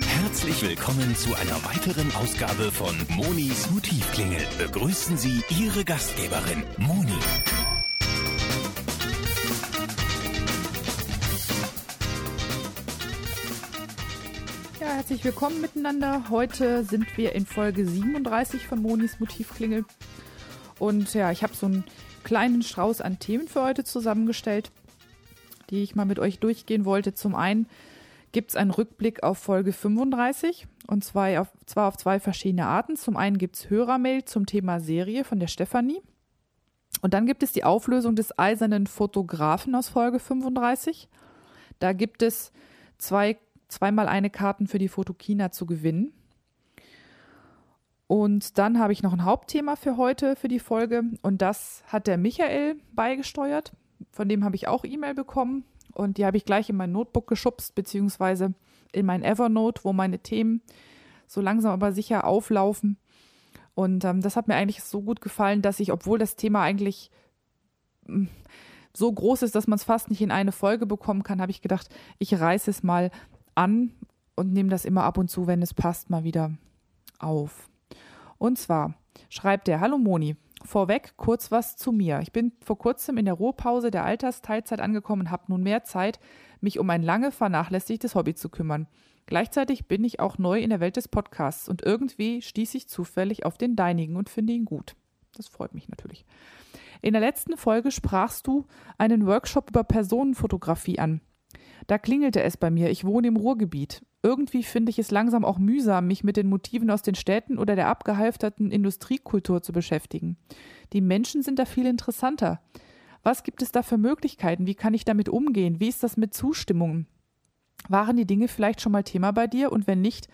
Herzlich willkommen zu einer weiteren Ausgabe von Monis Motivklingel. Begrüßen Sie Ihre Gastgeberin, Moni. Ja, herzlich willkommen miteinander. Heute sind wir in Folge 37 von Monis Motivklingel. Und ja, ich habe so einen kleinen Strauß an Themen für heute zusammengestellt, die ich mal mit euch durchgehen wollte. Zum einen gibt es einen Rückblick auf Folge 35 und zwei auf, zwar auf zwei verschiedene Arten. Zum einen gibt es Hörermail zum Thema Serie von der Stefanie. Und dann gibt es die Auflösung des eisernen Fotografen aus Folge 35. Da gibt es zwei, zweimal eine Karten für die Fotokina zu gewinnen. Und dann habe ich noch ein Hauptthema für heute, für die Folge. Und das hat der Michael beigesteuert. Von dem habe ich auch E-Mail bekommen. Und die habe ich gleich in mein Notebook geschubst, beziehungsweise in mein Evernote, wo meine Themen so langsam aber sicher auflaufen. Und ähm, das hat mir eigentlich so gut gefallen, dass ich, obwohl das Thema eigentlich hm, so groß ist, dass man es fast nicht in eine Folge bekommen kann, habe ich gedacht, ich reiße es mal an und nehme das immer ab und zu, wenn es passt, mal wieder auf. Und zwar schreibt er, Hallo Moni, vorweg kurz was zu mir. Ich bin vor kurzem in der Ruhepause der Altersteilzeit angekommen und habe nun mehr Zeit, mich um ein lange vernachlässigtes Hobby zu kümmern. Gleichzeitig bin ich auch neu in der Welt des Podcasts und irgendwie stieß ich zufällig auf den deinigen und finde ihn gut. Das freut mich natürlich. In der letzten Folge sprachst du einen Workshop über Personenfotografie an. Da klingelte es bei mir. Ich wohne im Ruhrgebiet. Irgendwie finde ich es langsam auch mühsam, mich mit den Motiven aus den Städten oder der abgehalfterten Industriekultur zu beschäftigen. Die Menschen sind da viel interessanter. Was gibt es da für Möglichkeiten? Wie kann ich damit umgehen? Wie ist das mit Zustimmungen? Waren die Dinge vielleicht schon mal Thema bei dir? Und wenn nicht,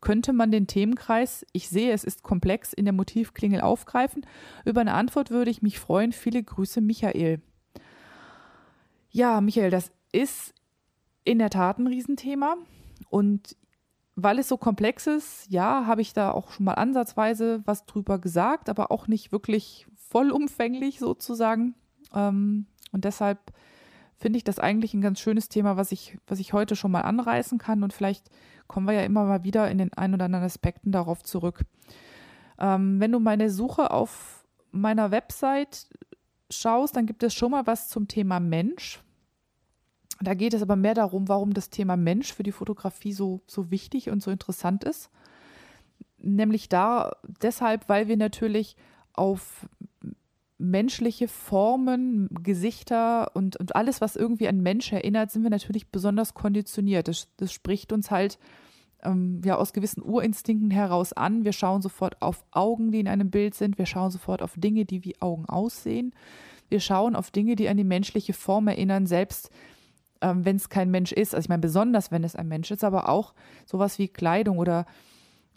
könnte man den Themenkreis, ich sehe, es ist komplex, in der Motivklingel aufgreifen? Über eine Antwort würde ich mich freuen. Viele Grüße, Michael. Ja, Michael, das ist in der Tat ein Riesenthema. Und weil es so komplex ist, ja, habe ich da auch schon mal ansatzweise was drüber gesagt, aber auch nicht wirklich vollumfänglich sozusagen. Ähm, und deshalb finde ich das eigentlich ein ganz schönes Thema, was ich, was ich heute schon mal anreißen kann. Und vielleicht kommen wir ja immer mal wieder in den ein oder anderen Aspekten darauf zurück. Ähm, wenn du meine Suche auf meiner Website schaust, dann gibt es schon mal was zum Thema Mensch. Da geht es aber mehr darum, warum das Thema Mensch für die Fotografie so, so wichtig und so interessant ist. Nämlich da deshalb, weil wir natürlich auf menschliche Formen, Gesichter und, und alles, was irgendwie an Mensch erinnert, sind wir natürlich besonders konditioniert. Das, das spricht uns halt ähm, ja aus gewissen Urinstinkten heraus an. Wir schauen sofort auf Augen, die in einem Bild sind. Wir schauen sofort auf Dinge, die wie Augen aussehen. Wir schauen auf Dinge, die an die menschliche Form erinnern, selbst ähm, wenn es kein Mensch ist. Also ich meine, besonders wenn es ein Mensch ist, aber auch sowas wie Kleidung oder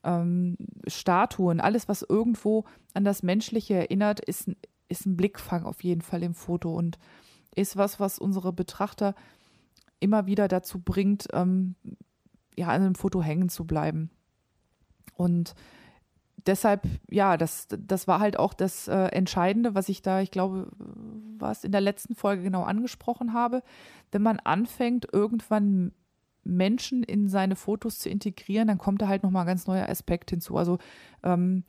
ähm, Statuen, alles, was irgendwo an das Menschliche erinnert, ist, ist ein Blickfang auf jeden Fall im Foto und ist was, was unsere Betrachter immer wieder dazu bringt, ähm, ja, an einem Foto hängen zu bleiben. Und deshalb, ja, das, das war halt auch das äh, Entscheidende, was ich da, ich glaube, was in der letzten Folge genau angesprochen habe. Wenn man anfängt, irgendwann Menschen in seine Fotos zu integrieren, dann kommt da halt nochmal ein ganz neuer Aspekt hinzu. Also ähm,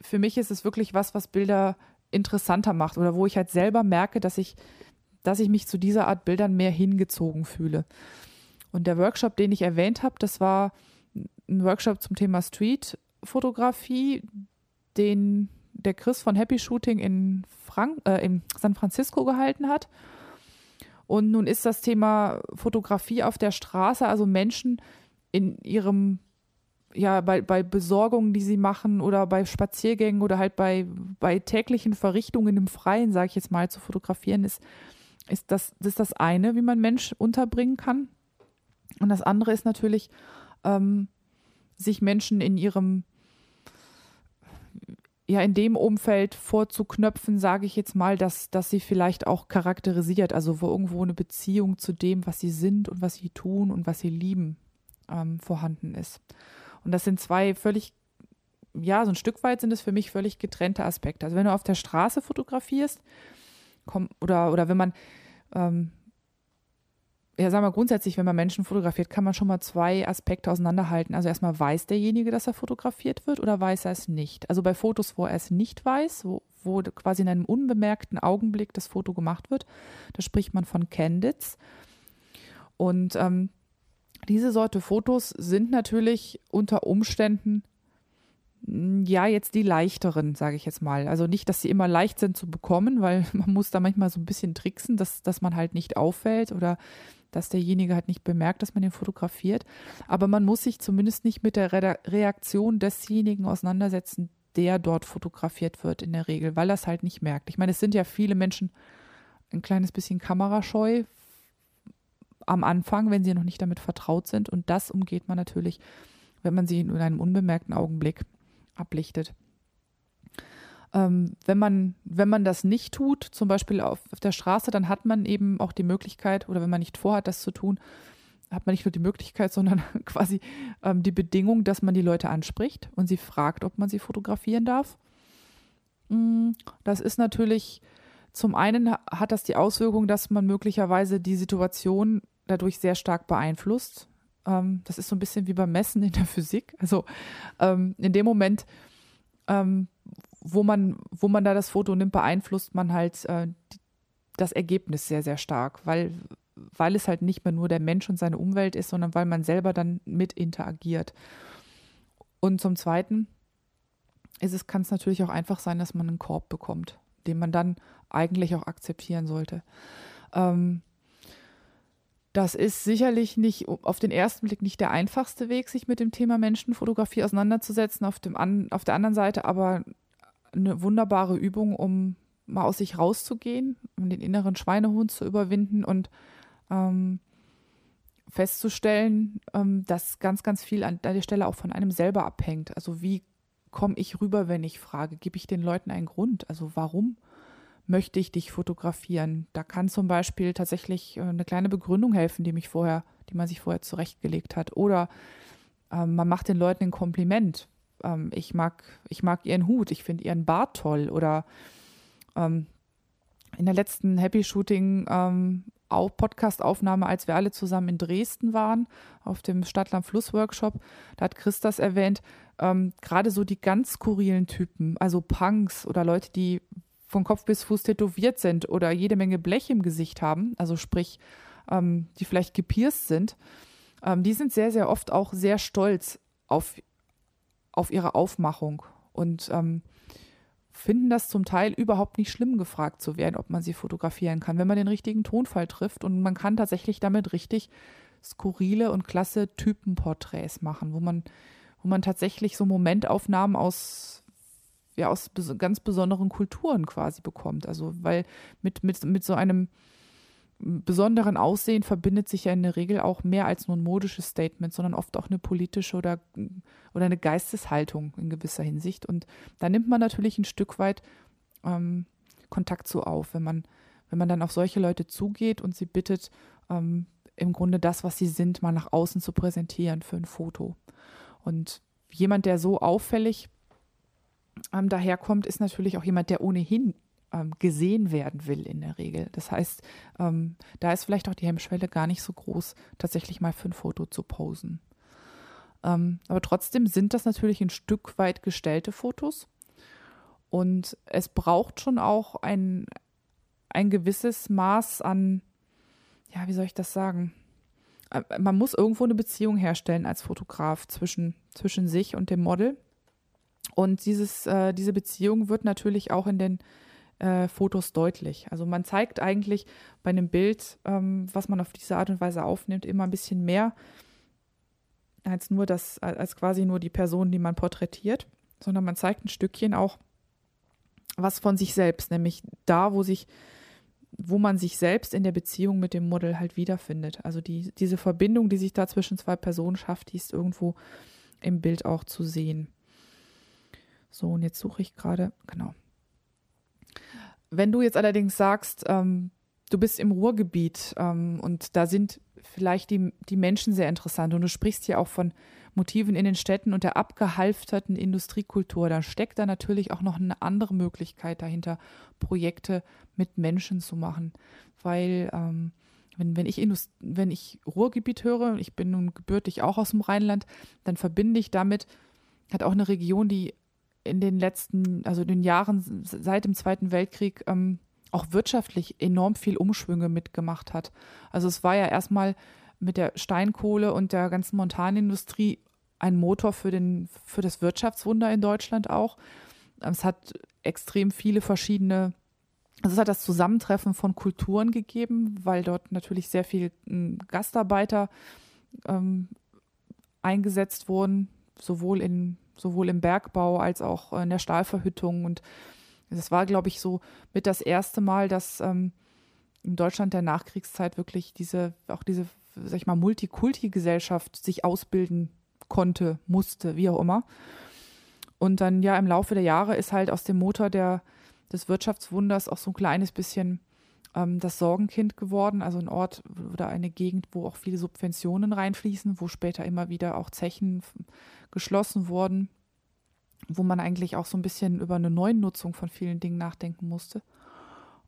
für mich ist es wirklich was, was Bilder interessanter macht oder wo ich halt selber merke, dass ich, dass ich mich zu dieser Art Bildern mehr hingezogen fühle. Und der Workshop, den ich erwähnt habe, das war ein Workshop zum Thema Street Fotografie, den der Chris von Happy Shooting in, Frank äh, in San Francisco gehalten hat. Und nun ist das Thema Fotografie auf der Straße, also Menschen in ihrem, ja, bei, bei Besorgungen, die sie machen oder bei Spaziergängen oder halt bei, bei täglichen Verrichtungen im Freien, sage ich jetzt mal, zu fotografieren, ist, ist, das, ist das eine, wie man Mensch unterbringen kann. Und das andere ist natürlich, ähm, sich Menschen in ihrem ja in dem Umfeld vorzuknöpfen, sage ich jetzt mal, dass, dass sie vielleicht auch charakterisiert, also wo irgendwo eine Beziehung zu dem, was sie sind und was sie tun und was sie lieben, ähm, vorhanden ist. Und das sind zwei völlig, ja, so ein Stück weit sind es für mich völlig getrennte Aspekte. Also wenn du auf der Straße fotografierst, komm, oder, oder wenn man ähm, ja, sagen wir grundsätzlich, wenn man Menschen fotografiert, kann man schon mal zwei Aspekte auseinanderhalten. Also erstmal weiß derjenige, dass er fotografiert wird oder weiß er es nicht. Also bei Fotos, wo er es nicht weiß, wo, wo quasi in einem unbemerkten Augenblick das Foto gemacht wird, da spricht man von Candids. Und ähm, diese Sorte Fotos sind natürlich unter Umständen ja, jetzt die leichteren, sage ich jetzt mal. Also nicht, dass sie immer leicht sind zu bekommen, weil man muss da manchmal so ein bisschen tricksen, dass, dass man halt nicht auffällt oder dass derjenige halt nicht bemerkt, dass man den fotografiert. Aber man muss sich zumindest nicht mit der Re Reaktion desjenigen auseinandersetzen, der dort fotografiert wird in der Regel, weil das halt nicht merkt. Ich meine, es sind ja viele Menschen ein kleines bisschen kamerascheu am Anfang, wenn sie noch nicht damit vertraut sind. Und das umgeht man natürlich, wenn man sie in einem unbemerkten Augenblick ablichtet. Ähm, wenn, man, wenn man das nicht tut, zum Beispiel auf, auf der Straße, dann hat man eben auch die Möglichkeit, oder wenn man nicht vorhat, das zu tun, hat man nicht nur die Möglichkeit, sondern quasi ähm, die Bedingung, dass man die Leute anspricht und sie fragt, ob man sie fotografieren darf. Mm, das ist natürlich, zum einen hat das die Auswirkung, dass man möglicherweise die Situation dadurch sehr stark beeinflusst. Ähm, das ist so ein bisschen wie beim Messen in der Physik. Also ähm, in dem Moment, ähm, wo, man, wo man da das Foto nimmt, beeinflusst man halt äh, das Ergebnis sehr, sehr stark, weil, weil es halt nicht mehr nur der Mensch und seine Umwelt ist, sondern weil man selber dann mit interagiert. Und zum Zweiten kann es natürlich auch einfach sein, dass man einen Korb bekommt, den man dann eigentlich auch akzeptieren sollte. Ähm, das ist sicherlich nicht auf den ersten Blick nicht der einfachste Weg, sich mit dem Thema Menschenfotografie auseinanderzusetzen. Auf, dem an, auf der anderen Seite aber eine wunderbare Übung, um mal aus sich rauszugehen, um den inneren Schweinehund zu überwinden und ähm, festzustellen, ähm, dass ganz, ganz viel an der Stelle auch von einem selber abhängt. Also wie komme ich rüber, wenn ich frage? Gebe ich den Leuten einen Grund? Also warum? Möchte ich dich fotografieren. Da kann zum Beispiel tatsächlich äh, eine kleine Begründung helfen, die mich vorher, die man sich vorher zurechtgelegt hat. Oder ähm, man macht den Leuten ein Kompliment. Ähm, ich mag, ich mag ihren Hut, ich finde ihren Bart toll. Oder ähm, in der letzten Happy Shooting ähm, Podcast-Aufnahme, als wir alle zusammen in Dresden waren, auf dem Stadtland-Fluss-Workshop, da hat Chris das erwähnt, ähm, gerade so die ganz skurrilen Typen, also Punks oder Leute, die von Kopf bis Fuß tätowiert sind oder jede Menge Blech im Gesicht haben, also sprich, ähm, die vielleicht gepierst sind, ähm, die sind sehr, sehr oft auch sehr stolz auf, auf ihre Aufmachung und ähm, finden das zum Teil überhaupt nicht schlimm, gefragt zu werden, ob man sie fotografieren kann, wenn man den richtigen Tonfall trifft. Und man kann tatsächlich damit richtig skurrile und klasse Typenporträts machen, wo man, wo man tatsächlich so Momentaufnahmen aus ja aus ganz besonderen Kulturen quasi bekommt. Also weil mit, mit, mit so einem besonderen Aussehen verbindet sich ja in der Regel auch mehr als nur ein modisches Statement, sondern oft auch eine politische oder, oder eine Geisteshaltung in gewisser Hinsicht. Und da nimmt man natürlich ein Stück weit ähm, Kontakt zu auf, wenn man, wenn man dann auf solche Leute zugeht und sie bittet, ähm, im Grunde das, was sie sind, mal nach außen zu präsentieren für ein Foto. Und jemand, der so auffällig ähm, daherkommt, ist natürlich auch jemand, der ohnehin ähm, gesehen werden will in der Regel. Das heißt, ähm, da ist vielleicht auch die Hemmschwelle gar nicht so groß, tatsächlich mal für ein Foto zu posen. Ähm, aber trotzdem sind das natürlich ein Stück weit gestellte Fotos. Und es braucht schon auch ein, ein gewisses Maß an, ja, wie soll ich das sagen? Äh, man muss irgendwo eine Beziehung herstellen als Fotograf zwischen, zwischen sich und dem Model. Und dieses, äh, diese Beziehung wird natürlich auch in den äh, Fotos deutlich. Also man zeigt eigentlich bei einem Bild, ähm, was man auf diese Art und Weise aufnimmt, immer ein bisschen mehr als nur das, als quasi nur die Person, die man porträtiert, sondern man zeigt ein Stückchen auch was von sich selbst, nämlich da, wo sich, wo man sich selbst in der Beziehung mit dem Model halt wiederfindet. Also die, diese Verbindung, die sich da zwischen zwei Personen schafft, die ist irgendwo im Bild auch zu sehen. So, und jetzt suche ich gerade, genau. Wenn du jetzt allerdings sagst, ähm, du bist im Ruhrgebiet ähm, und da sind vielleicht die, die Menschen sehr interessant und du sprichst hier auch von Motiven in den Städten und der abgehalfterten Industriekultur, dann steckt da natürlich auch noch eine andere Möglichkeit dahinter, Projekte mit Menschen zu machen, weil ähm, wenn, wenn, ich Indust wenn ich Ruhrgebiet höre, ich bin nun gebürtig auch aus dem Rheinland, dann verbinde ich damit, hat auch eine Region, die in den letzten, also den Jahren seit dem Zweiten Weltkrieg ähm, auch wirtschaftlich enorm viel Umschwünge mitgemacht hat. Also es war ja erstmal mit der Steinkohle und der ganzen Montanindustrie ein Motor für, den, für das Wirtschaftswunder in Deutschland auch. Es hat extrem viele verschiedene, also es hat das Zusammentreffen von Kulturen gegeben, weil dort natürlich sehr viel hm, Gastarbeiter ähm, eingesetzt wurden, sowohl, in, sowohl im Bergbau als auch in der Stahlverhüttung. Und das war, glaube ich, so mit das erste Mal, dass ähm, in Deutschland der Nachkriegszeit wirklich diese, auch diese, sag ich mal, Multikulti-Gesellschaft sich ausbilden konnte, musste, wie auch immer. Und dann ja im Laufe der Jahre ist halt aus dem Motor der, des Wirtschaftswunders auch so ein kleines bisschen ähm, das Sorgenkind geworden, also ein Ort oder eine Gegend, wo auch viele Subventionen reinfließen, wo später immer wieder auch Zechen geschlossen wurden, wo man eigentlich auch so ein bisschen über eine Neunutzung von vielen Dingen nachdenken musste.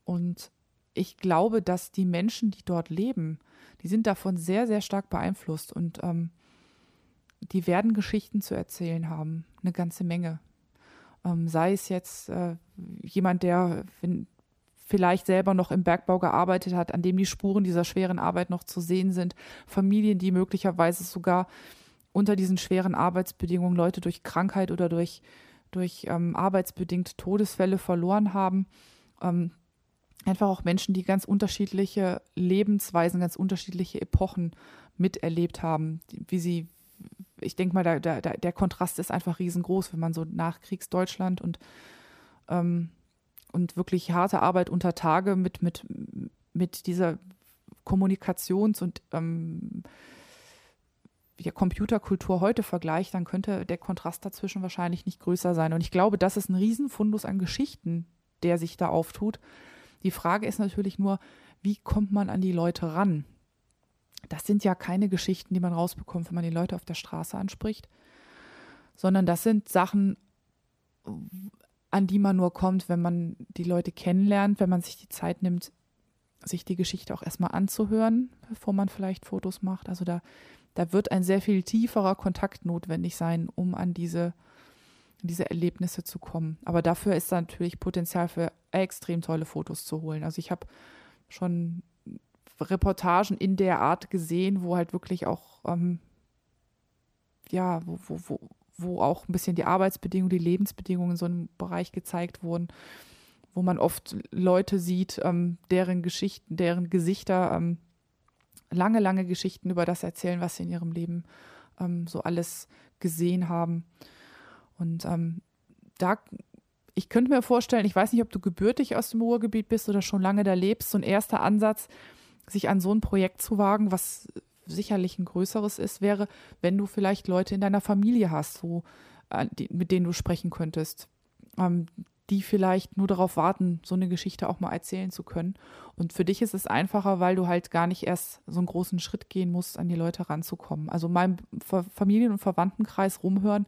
Und ich glaube, dass die Menschen, die dort leben, die sind davon sehr, sehr stark beeinflusst und ähm, die werden Geschichten zu erzählen haben, eine ganze Menge. Ähm, sei es jetzt äh, jemand, der wenn, vielleicht selber noch im Bergbau gearbeitet hat, an dem die Spuren dieser schweren Arbeit noch zu sehen sind, Familien, die möglicherweise sogar unter diesen schweren Arbeitsbedingungen Leute durch Krankheit oder durch, durch ähm, arbeitsbedingt Todesfälle verloren haben. Ähm, einfach auch Menschen, die ganz unterschiedliche Lebensweisen, ganz unterschiedliche Epochen miterlebt haben, wie sie, ich denke mal, da, da, der Kontrast ist einfach riesengroß, wenn man so Nachkriegsdeutschland und, ähm, und wirklich harte Arbeit unter Tage mit, mit, mit dieser Kommunikations- und ähm, ja, Computerkultur heute vergleicht, dann könnte der Kontrast dazwischen wahrscheinlich nicht größer sein. Und ich glaube, das ist ein Riesenfundus an Geschichten, der sich da auftut. Die Frage ist natürlich nur, wie kommt man an die Leute ran? das sind ja keine Geschichten, die man rausbekommt, wenn man die Leute auf der Straße anspricht, sondern das sind Sachen, an die man nur kommt, wenn man die Leute kennenlernt, wenn man sich die Zeit nimmt, sich die Geschichte auch erstmal anzuhören, bevor man vielleicht Fotos macht. Also da, da wird ein sehr viel tieferer Kontakt notwendig sein, um an diese, diese Erlebnisse zu kommen. Aber dafür ist da natürlich Potenzial für extrem tolle Fotos zu holen. Also ich habe schon Reportagen in der Art gesehen, wo halt wirklich auch, ähm, ja, wo, wo, wo, wo auch ein bisschen die Arbeitsbedingungen, die Lebensbedingungen in so einem Bereich gezeigt wurden, wo man oft Leute sieht, ähm, deren Geschichten, deren Gesichter ähm, lange, lange Geschichten über das erzählen, was sie in ihrem Leben ähm, so alles gesehen haben. Und ähm, da ich könnte mir vorstellen, ich weiß nicht, ob du gebürtig aus dem Ruhrgebiet bist oder schon lange da lebst, so ein erster Ansatz, sich an so ein Projekt zu wagen, was sicherlich ein größeres ist, wäre, wenn du vielleicht Leute in deiner Familie hast, so, äh, die, mit denen du sprechen könntest, ähm, die vielleicht nur darauf warten, so eine Geschichte auch mal erzählen zu können. Und für dich ist es einfacher, weil du halt gar nicht erst so einen großen Schritt gehen musst, an die Leute ranzukommen. Also meinem Familien- und Verwandtenkreis rumhören,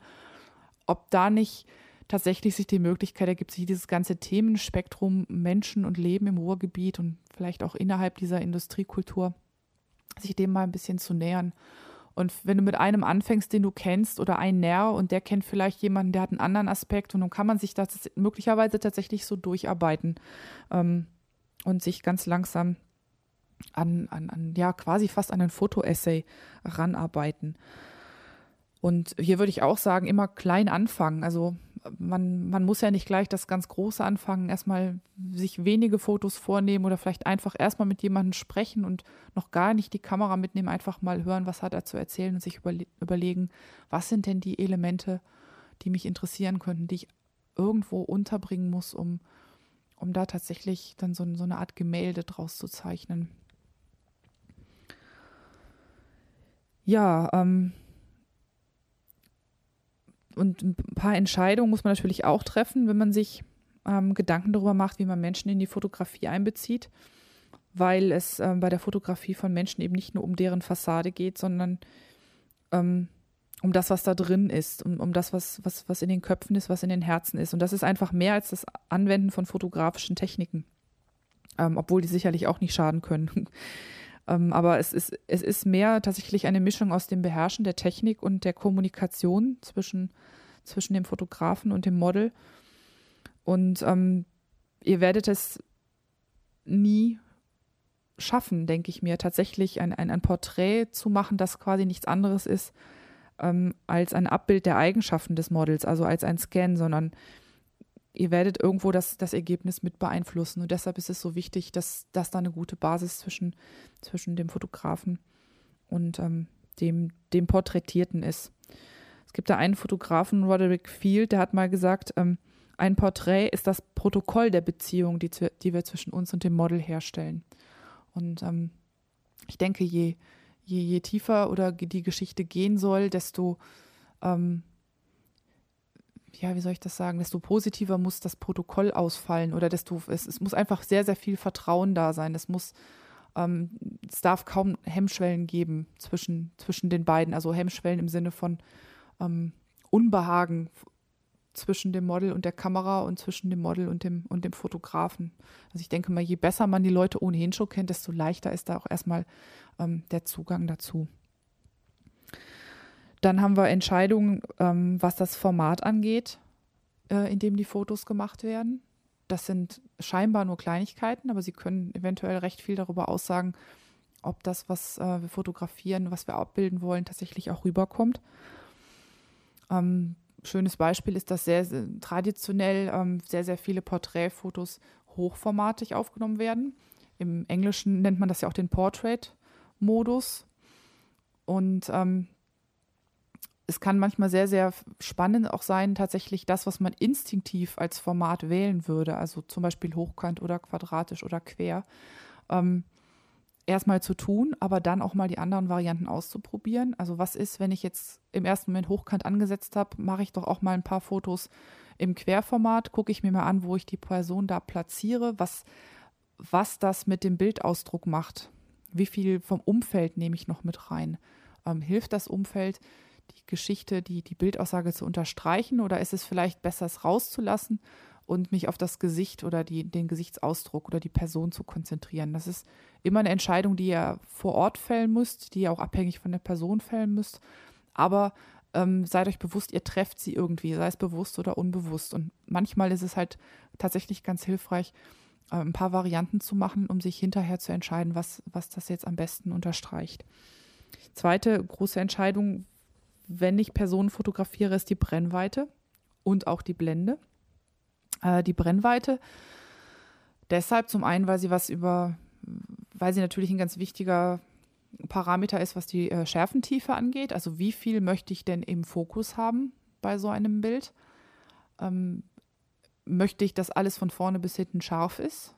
ob da nicht tatsächlich sich die Möglichkeit ergibt, sich dieses ganze Themenspektrum Menschen und Leben im Ruhrgebiet und vielleicht auch innerhalb dieser Industriekultur, sich dem mal ein bisschen zu nähern. Und wenn du mit einem anfängst, den du kennst oder einen näher und der kennt vielleicht jemanden, der hat einen anderen Aspekt und dann kann man sich das möglicherweise tatsächlich so durcharbeiten ähm, und sich ganz langsam an, an, an, ja, quasi fast an ein Fotoessay ranarbeiten. Und hier würde ich auch sagen, immer klein anfangen. Also man, man muss ja nicht gleich das ganz Große anfangen, erstmal sich wenige Fotos vornehmen oder vielleicht einfach erstmal mit jemandem sprechen und noch gar nicht die Kamera mitnehmen, einfach mal hören, was hat er zu erzählen und sich überle überlegen, was sind denn die Elemente, die mich interessieren könnten, die ich irgendwo unterbringen muss, um, um da tatsächlich dann so, so eine Art Gemälde draus zu zeichnen. Ja, ähm, und ein paar Entscheidungen muss man natürlich auch treffen, wenn man sich ähm, Gedanken darüber macht, wie man Menschen in die Fotografie einbezieht, weil es ähm, bei der Fotografie von Menschen eben nicht nur um deren Fassade geht, sondern ähm, um das, was da drin ist, um, um das, was, was, was in den Köpfen ist, was in den Herzen ist. Und das ist einfach mehr als das Anwenden von fotografischen Techniken, ähm, obwohl die sicherlich auch nicht schaden können. Ähm, aber es ist, es ist mehr tatsächlich eine Mischung aus dem Beherrschen der Technik und der Kommunikation zwischen, zwischen dem Fotografen und dem Model. Und ähm, ihr werdet es nie schaffen, denke ich mir, tatsächlich ein, ein, ein Porträt zu machen, das quasi nichts anderes ist ähm, als ein Abbild der Eigenschaften des Models, also als ein Scan, sondern ihr werdet irgendwo das, das Ergebnis mit beeinflussen. Und deshalb ist es so wichtig, dass, dass da eine gute Basis zwischen, zwischen dem Fotografen und ähm, dem, dem Porträtierten ist. Es gibt da einen Fotografen, Roderick Field, der hat mal gesagt, ähm, ein Porträt ist das Protokoll der Beziehung, die, die wir zwischen uns und dem Model herstellen. Und ähm, ich denke, je, je, je tiefer oder die Geschichte gehen soll, desto ähm, ja, wie soll ich das sagen, desto positiver muss das Protokoll ausfallen oder desto, es, es muss einfach sehr, sehr viel Vertrauen da sein. Es muss, ähm, es darf kaum Hemmschwellen geben zwischen, zwischen den beiden, also Hemmschwellen im Sinne von ähm, Unbehagen zwischen dem Model und der Kamera und zwischen dem Model und dem, und dem Fotografen. Also ich denke mal, je besser man die Leute ohnehin schon kennt, desto leichter ist da auch erstmal ähm, der Zugang dazu. Dann haben wir Entscheidungen, ähm, was das Format angeht, äh, in dem die Fotos gemacht werden. Das sind scheinbar nur Kleinigkeiten, aber sie können eventuell recht viel darüber aussagen, ob das, was äh, wir fotografieren, was wir abbilden wollen, tatsächlich auch rüberkommt. Ähm, schönes Beispiel ist, dass sehr, sehr traditionell ähm, sehr, sehr viele Porträtfotos hochformatig aufgenommen werden. Im Englischen nennt man das ja auch den Portrait-Modus. Und ähm, es kann manchmal sehr, sehr spannend auch sein, tatsächlich das, was man instinktiv als Format wählen würde, also zum Beispiel hochkant oder quadratisch oder quer, ähm, erstmal zu tun, aber dann auch mal die anderen Varianten auszuprobieren. Also was ist, wenn ich jetzt im ersten Moment hochkant angesetzt habe, mache ich doch auch mal ein paar Fotos im Querformat, gucke ich mir mal an, wo ich die Person da platziere, was, was das mit dem Bildausdruck macht. Wie viel vom Umfeld nehme ich noch mit rein? Ähm, hilft das Umfeld? Die Geschichte, die, die Bildaussage zu unterstreichen oder ist es vielleicht besser, es rauszulassen und mich auf das Gesicht oder die, den Gesichtsausdruck oder die Person zu konzentrieren? Das ist immer eine Entscheidung, die ihr vor Ort fällen müsst, die ihr auch abhängig von der Person fällen müsst. Aber ähm, seid euch bewusst, ihr trefft sie irgendwie, sei es bewusst oder unbewusst. Und manchmal ist es halt tatsächlich ganz hilfreich, äh, ein paar Varianten zu machen, um sich hinterher zu entscheiden, was, was das jetzt am besten unterstreicht. Zweite große Entscheidung, wenn ich Personen fotografiere, ist die Brennweite und auch die Blende. Äh, die Brennweite deshalb zum einen, weil sie was über, weil sie natürlich ein ganz wichtiger Parameter ist, was die äh, Schärfentiefe angeht. Also wie viel möchte ich denn im Fokus haben bei so einem Bild? Ähm, möchte ich, dass alles von vorne bis hinten scharf ist,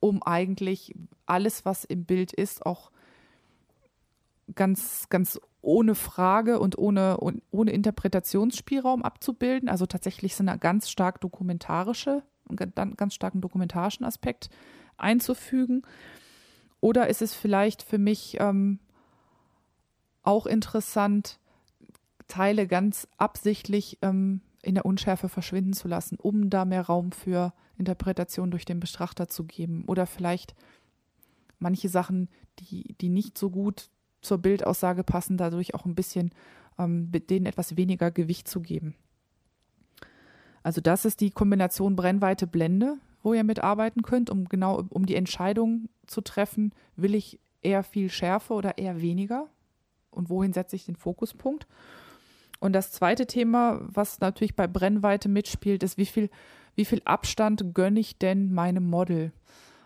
um eigentlich alles, was im Bild ist, auch ganz, ganz ohne Frage und ohne, ohne Interpretationsspielraum abzubilden. Also tatsächlich sind da ganz stark dokumentarische, ganz starken dokumentarischen Aspekt einzufügen. Oder ist es vielleicht für mich ähm, auch interessant, Teile ganz absichtlich ähm, in der Unschärfe verschwinden zu lassen, um da mehr Raum für Interpretation durch den Betrachter zu geben. Oder vielleicht manche Sachen, die, die nicht so gut zur Bildaussage passen, dadurch auch ein bisschen ähm, denen etwas weniger Gewicht zu geben. Also das ist die Kombination Brennweite Blende, wo ihr mitarbeiten könnt, um genau um die Entscheidung zu treffen, will ich eher viel Schärfe oder eher weniger und wohin setze ich den Fokuspunkt. Und das zweite Thema, was natürlich bei Brennweite mitspielt, ist, wie viel, wie viel Abstand gönne ich denn meinem Model?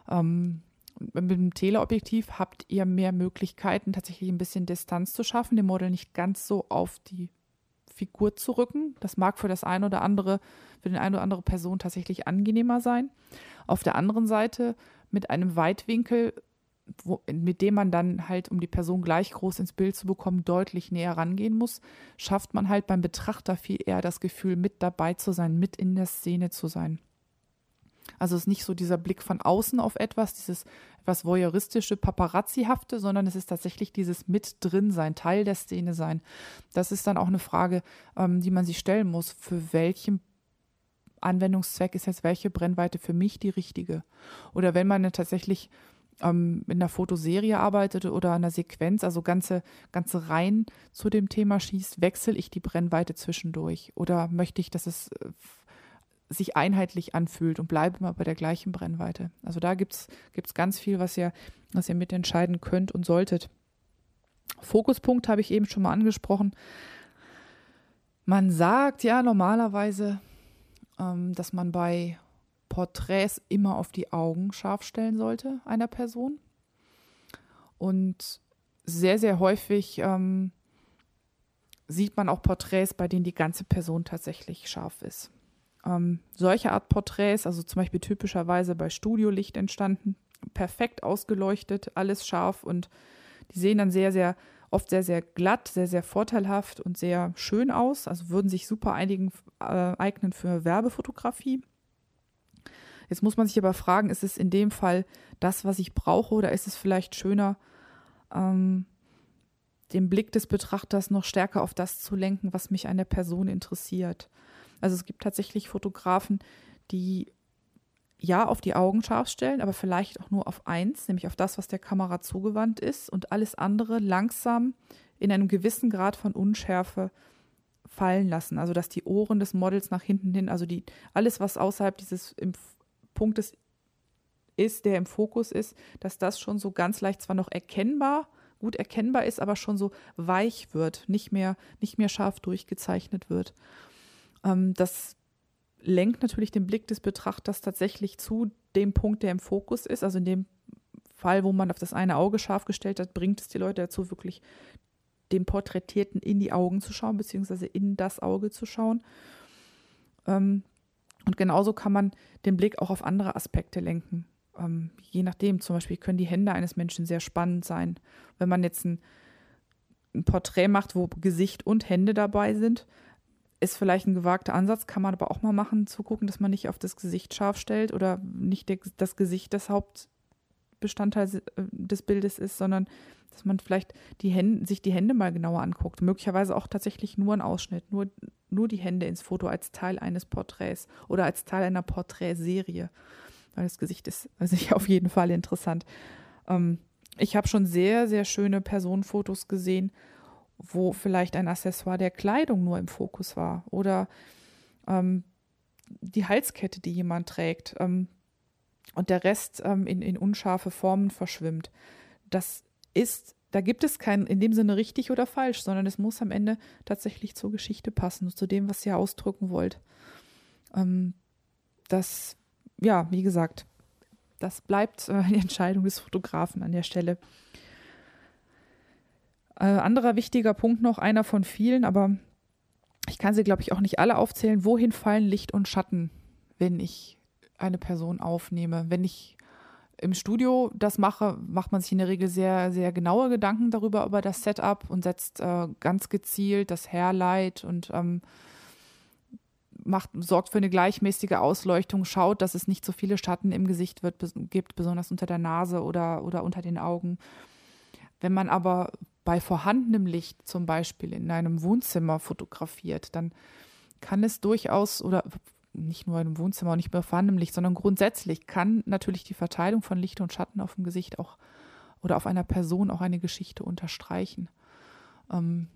Ähm, mit dem Teleobjektiv habt ihr mehr Möglichkeiten, tatsächlich ein bisschen Distanz zu schaffen, dem Model nicht ganz so auf die Figur zu rücken. Das mag für das eine oder andere, für den eine oder andere Person tatsächlich angenehmer sein. Auf der anderen Seite mit einem Weitwinkel, wo, mit dem man dann halt, um die Person gleich groß ins Bild zu bekommen, deutlich näher rangehen muss, schafft man halt beim Betrachter viel eher das Gefühl, mit dabei zu sein, mit in der Szene zu sein. Also es ist nicht so dieser Blick von außen auf etwas, dieses etwas voyeuristische, paparazzihafte, sondern es ist tatsächlich dieses mit drin sein, Teil der Szene sein. Das ist dann auch eine Frage, ähm, die man sich stellen muss. Für welchen Anwendungszweck ist jetzt welche Brennweite für mich die richtige? Oder wenn man tatsächlich ähm, in einer Fotoserie arbeitet oder einer Sequenz, also ganze, ganze Reihen zu dem Thema schießt, wechsle ich die Brennweite zwischendurch oder möchte ich, dass es äh, sich einheitlich anfühlt und bleibe immer bei der gleichen Brennweite. Also da gibt es ganz viel, was ihr, was ihr mitentscheiden könnt und solltet. Fokuspunkt habe ich eben schon mal angesprochen. Man sagt ja normalerweise, ähm, dass man bei Porträts immer auf die Augen scharf stellen sollte einer Person. Und sehr, sehr häufig ähm, sieht man auch Porträts, bei denen die ganze Person tatsächlich scharf ist. Ähm, solche Art Porträts, also zum Beispiel typischerweise bei Studiolicht entstanden, perfekt ausgeleuchtet, alles scharf und die sehen dann sehr, sehr oft sehr, sehr glatt, sehr, sehr vorteilhaft und sehr schön aus. Also würden sich super einigen, äh, eignen für Werbefotografie. Jetzt muss man sich aber fragen, ist es in dem Fall das, was ich brauche, oder ist es vielleicht schöner, ähm, den Blick des Betrachters noch stärker auf das zu lenken, was mich an der Person interessiert? Also es gibt tatsächlich Fotografen, die ja auf die Augen scharf stellen, aber vielleicht auch nur auf eins, nämlich auf das, was der Kamera zugewandt ist und alles andere langsam in einem gewissen Grad von Unschärfe fallen lassen. Also dass die Ohren des Models nach hinten hin, also die alles, was außerhalb dieses Punktes ist, der im Fokus ist, dass das schon so ganz leicht zwar noch erkennbar, gut erkennbar ist, aber schon so weich wird, nicht mehr, nicht mehr scharf durchgezeichnet wird. Ähm, das lenkt natürlich den Blick des Betrachters tatsächlich zu dem Punkt, der im Fokus ist. Also in dem Fall, wo man auf das eine Auge scharf gestellt hat, bringt es die Leute dazu, wirklich dem Porträtierten in die Augen zu schauen, beziehungsweise in das Auge zu schauen. Ähm, und genauso kann man den Blick auch auf andere Aspekte lenken. Ähm, je nachdem, zum Beispiel können die Hände eines Menschen sehr spannend sein. Wenn man jetzt ein, ein Porträt macht, wo Gesicht und Hände dabei sind, ist vielleicht ein gewagter Ansatz, kann man aber auch mal machen, zu gucken, dass man nicht auf das Gesicht scharf stellt oder nicht das Gesicht das Hauptbestandteil äh, des Bildes ist, sondern dass man vielleicht die Hände, sich die Hände mal genauer anguckt. Möglicherweise auch tatsächlich nur ein Ausschnitt, nur, nur die Hände ins Foto als Teil eines Porträts oder als Teil einer Porträtserie. Weil das Gesicht ist also auf jeden Fall interessant. Ähm, ich habe schon sehr, sehr schöne Personenfotos gesehen, wo vielleicht ein Accessoire der Kleidung nur im Fokus war oder ähm, die Halskette, die jemand trägt ähm, und der Rest ähm, in, in unscharfe Formen verschwimmt. Das ist, da gibt es kein in dem Sinne richtig oder falsch, sondern es muss am Ende tatsächlich zur Geschichte passen, zu dem, was ihr ausdrücken wollt. Ähm, das, ja, wie gesagt, das bleibt äh, die Entscheidung des Fotografen an der Stelle. Äh, anderer wichtiger Punkt noch, einer von vielen, aber ich kann sie, glaube ich, auch nicht alle aufzählen. Wohin fallen Licht und Schatten, wenn ich eine Person aufnehme? Wenn ich im Studio das mache, macht man sich in der Regel sehr, sehr genaue Gedanken darüber, über das Setup und setzt äh, ganz gezielt das Hairlight und ähm, macht, sorgt für eine gleichmäßige Ausleuchtung, schaut, dass es nicht so viele Schatten im Gesicht wird, gibt, besonders unter der Nase oder, oder unter den Augen. Wenn man aber bei vorhandenem Licht zum Beispiel in einem Wohnzimmer fotografiert, dann kann es durchaus oder nicht nur im Wohnzimmer und nicht mehr vorhandenem Licht, sondern grundsätzlich kann natürlich die Verteilung von Licht und Schatten auf dem Gesicht auch oder auf einer Person auch eine Geschichte unterstreichen. Ähm,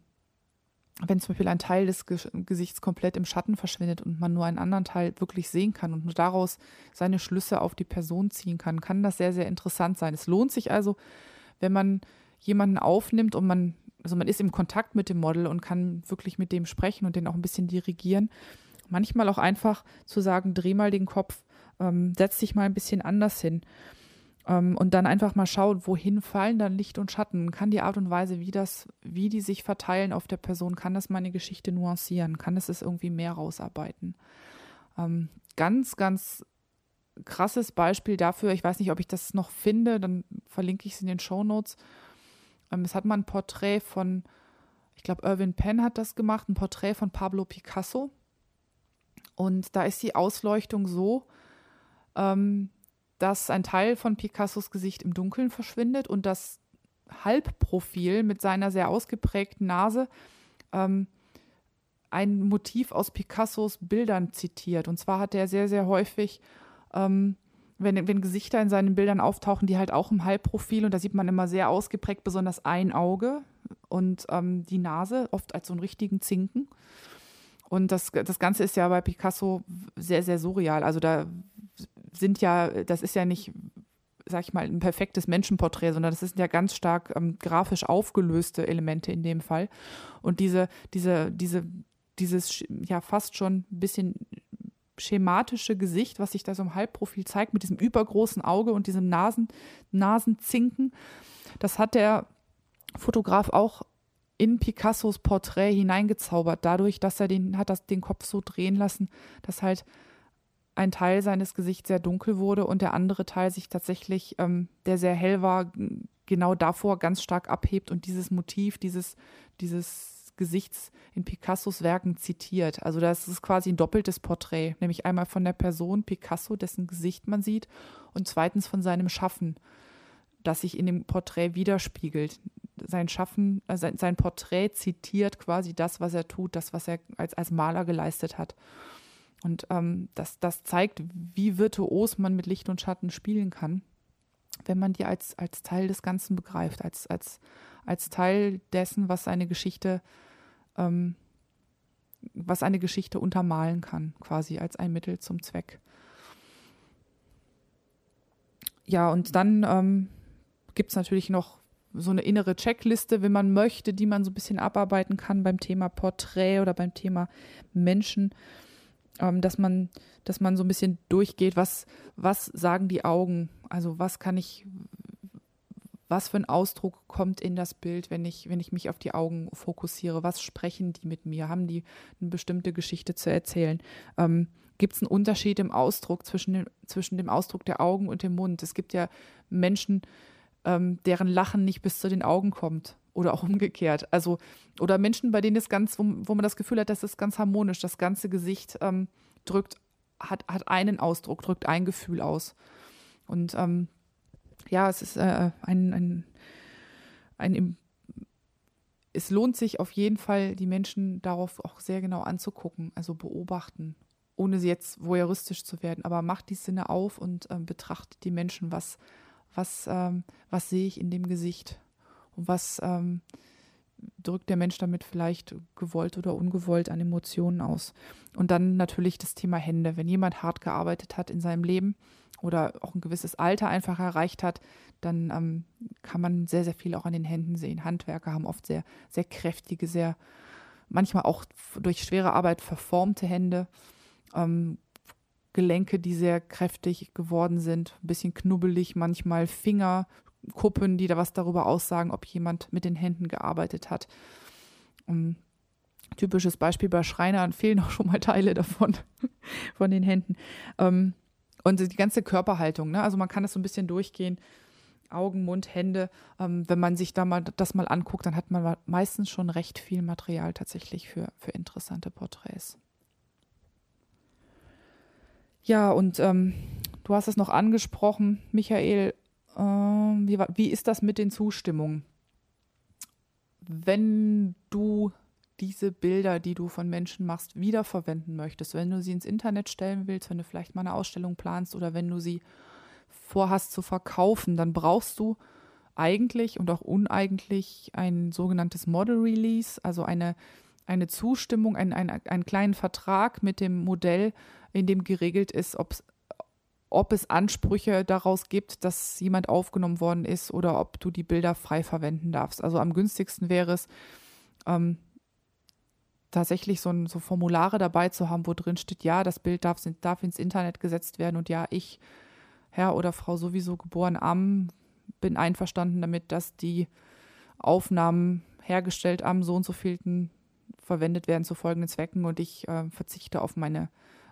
wenn zum Beispiel ein Teil des Gesichts komplett im Schatten verschwindet und man nur einen anderen Teil wirklich sehen kann und nur daraus seine Schlüsse auf die Person ziehen kann, kann das sehr, sehr interessant sein. Es lohnt sich also, wenn man jemanden aufnimmt und man, also man ist im Kontakt mit dem Model und kann wirklich mit dem sprechen und den auch ein bisschen dirigieren, Manchmal auch einfach zu sagen, dreh mal den Kopf, ähm, setz dich mal ein bisschen anders hin. Ähm, und dann einfach mal schauen, wohin fallen dann Licht und Schatten? Kann die Art und Weise, wie das, wie die sich verteilen auf der Person, kann das meine Geschichte nuancieren? Kann es es irgendwie mehr rausarbeiten? Ähm, ganz, ganz krasses Beispiel dafür, ich weiß nicht, ob ich das noch finde, dann verlinke ich es in den Show Notes. Ähm, es hat mal ein Porträt von, ich glaube, Irvin Penn hat das gemacht, ein Porträt von Pablo Picasso. Und da ist die Ausleuchtung so, ähm, dass ein Teil von Picassos Gesicht im Dunkeln verschwindet und das Halbprofil mit seiner sehr ausgeprägten Nase ähm, ein Motiv aus Picassos Bildern zitiert. Und zwar hat er sehr, sehr häufig, ähm, wenn, wenn Gesichter in seinen Bildern auftauchen, die halt auch im Halbprofil und da sieht man immer sehr ausgeprägt, besonders ein Auge und ähm, die Nase, oft als so einen richtigen Zinken. Und das, das Ganze ist ja bei Picasso sehr, sehr surreal. Also da sind ja, das ist ja nicht, sag ich mal, ein perfektes Menschenporträt, sondern das sind ja ganz stark ähm, grafisch aufgelöste Elemente in dem Fall. Und diese, diese, diese, dieses ja fast schon ein bisschen schematische Gesicht, was sich da so im Halbprofil zeigt, mit diesem übergroßen Auge und diesem Nasen, Nasenzinken. Das hat der Fotograf auch in Picassos Porträt hineingezaubert, dadurch, dass er den, hat das, den Kopf so drehen lassen, dass halt ein Teil seines Gesichts sehr dunkel wurde und der andere Teil sich tatsächlich, ähm, der sehr hell war, genau davor ganz stark abhebt und dieses Motiv, dieses, dieses Gesichts in Picassos Werken zitiert. Also das ist quasi ein doppeltes Porträt, nämlich einmal von der Person Picasso, dessen Gesicht man sieht, und zweitens von seinem Schaffen, das sich in dem Porträt widerspiegelt. Sein Schaffen, äh, sein, sein Porträt zitiert quasi das, was er tut, das, was er als, als Maler geleistet hat. Und ähm, das, das zeigt, wie virtuos man mit Licht und Schatten spielen kann, wenn man die als, als Teil des Ganzen begreift, als, als, als Teil dessen, was eine Geschichte, ähm, was eine Geschichte untermalen kann, quasi als ein Mittel zum Zweck. Ja, und dann ähm, gibt es natürlich noch so eine innere Checkliste, wenn man möchte, die man so ein bisschen abarbeiten kann beim Thema Porträt oder beim Thema Menschen, ähm, dass man, dass man so ein bisschen durchgeht, was, was sagen die Augen, also was kann ich, was für ein Ausdruck kommt in das Bild, wenn ich, wenn ich mich auf die Augen fokussiere? Was sprechen die mit mir? Haben die eine bestimmte Geschichte zu erzählen? Ähm, Gibt es einen Unterschied im Ausdruck zwischen dem, zwischen dem Ausdruck der Augen und dem Mund? Es gibt ja Menschen, ähm, deren Lachen nicht bis zu den Augen kommt oder auch umgekehrt. Also, oder Menschen, bei denen es ganz, wo, wo man das Gefühl hat, das ist ganz harmonisch, das ganze Gesicht ähm, drückt, hat, hat einen Ausdruck, drückt ein Gefühl aus. Und ähm, ja, es ist äh, ein, ein, ein, es lohnt sich auf jeden Fall, die Menschen darauf auch sehr genau anzugucken, also beobachten, ohne sie jetzt voyeuristisch zu werden, aber macht die Sinne auf und ähm, betrachtet die Menschen, was, was, ähm, was sehe ich in dem Gesicht und was ähm, drückt der Mensch damit vielleicht gewollt oder ungewollt an Emotionen aus. Und dann natürlich das Thema Hände. Wenn jemand hart gearbeitet hat in seinem Leben, oder auch ein gewisses Alter einfach erreicht hat, dann ähm, kann man sehr, sehr viel auch an den Händen sehen. Handwerker haben oft sehr, sehr kräftige, sehr, manchmal auch durch schwere Arbeit verformte Hände. Ähm, Gelenke, die sehr kräftig geworden sind, ein bisschen knubbelig, manchmal Fingerkuppen, die da was darüber aussagen, ob jemand mit den Händen gearbeitet hat. Um, ähm, typisches Beispiel bei Schreinern fehlen auch schon mal Teile davon, von den Händen. Ähm, und die ganze Körperhaltung, ne? Also man kann das so ein bisschen durchgehen. Augen, Mund, Hände. Ähm, wenn man sich da mal das mal anguckt, dann hat man meistens schon recht viel Material tatsächlich für, für interessante Porträts. Ja, und ähm, du hast es noch angesprochen, Michael. Äh, wie, wie ist das mit den Zustimmungen? Wenn du diese Bilder, die du von Menschen machst, wiederverwenden möchtest, wenn du sie ins Internet stellen willst, wenn du vielleicht mal eine Ausstellung planst oder wenn du sie vorhast zu verkaufen, dann brauchst du eigentlich und auch uneigentlich ein sogenanntes Model Release, also eine, eine Zustimmung, ein, ein, einen kleinen Vertrag mit dem Modell, in dem geregelt ist, ob es Ansprüche daraus gibt, dass jemand aufgenommen worden ist oder ob du die Bilder frei verwenden darfst. Also am günstigsten wäre es, ähm, tatsächlich so, ein, so Formulare dabei zu haben, wo drin steht, ja, das Bild darf, darf ins Internet gesetzt werden und ja, ich, Herr oder Frau sowieso geboren am, bin einverstanden damit, dass die Aufnahmen hergestellt am so und so vielten verwendet werden zu folgenden Zwecken und ich äh, verzichte auf meine,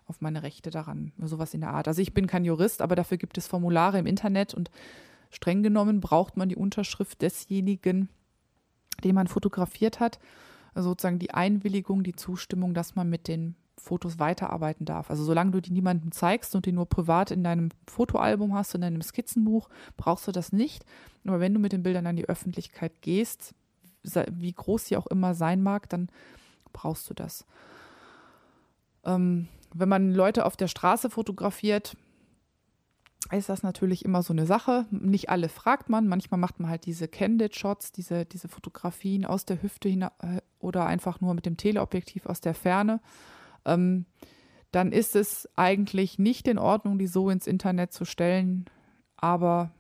auf meine Rechte daran. Sowas in der Art. Also ich bin kein Jurist, aber dafür gibt es Formulare im Internet und streng genommen braucht man die Unterschrift desjenigen, den man fotografiert hat sozusagen die Einwilligung, die Zustimmung, dass man mit den Fotos weiterarbeiten darf. Also solange du die niemandem zeigst und die nur privat in deinem Fotoalbum hast, in deinem Skizzenbuch, brauchst du das nicht. Aber wenn du mit den Bildern an die Öffentlichkeit gehst, wie groß sie auch immer sein mag, dann brauchst du das. Ähm, wenn man Leute auf der Straße fotografiert, ist das natürlich immer so eine Sache. Nicht alle fragt man. Manchmal macht man halt diese Candid Shots, diese, diese Fotografien aus der Hüfte hin äh, oder einfach nur mit dem Teleobjektiv aus der Ferne. Ähm, dann ist es eigentlich nicht in Ordnung, die so ins Internet zu stellen. Aber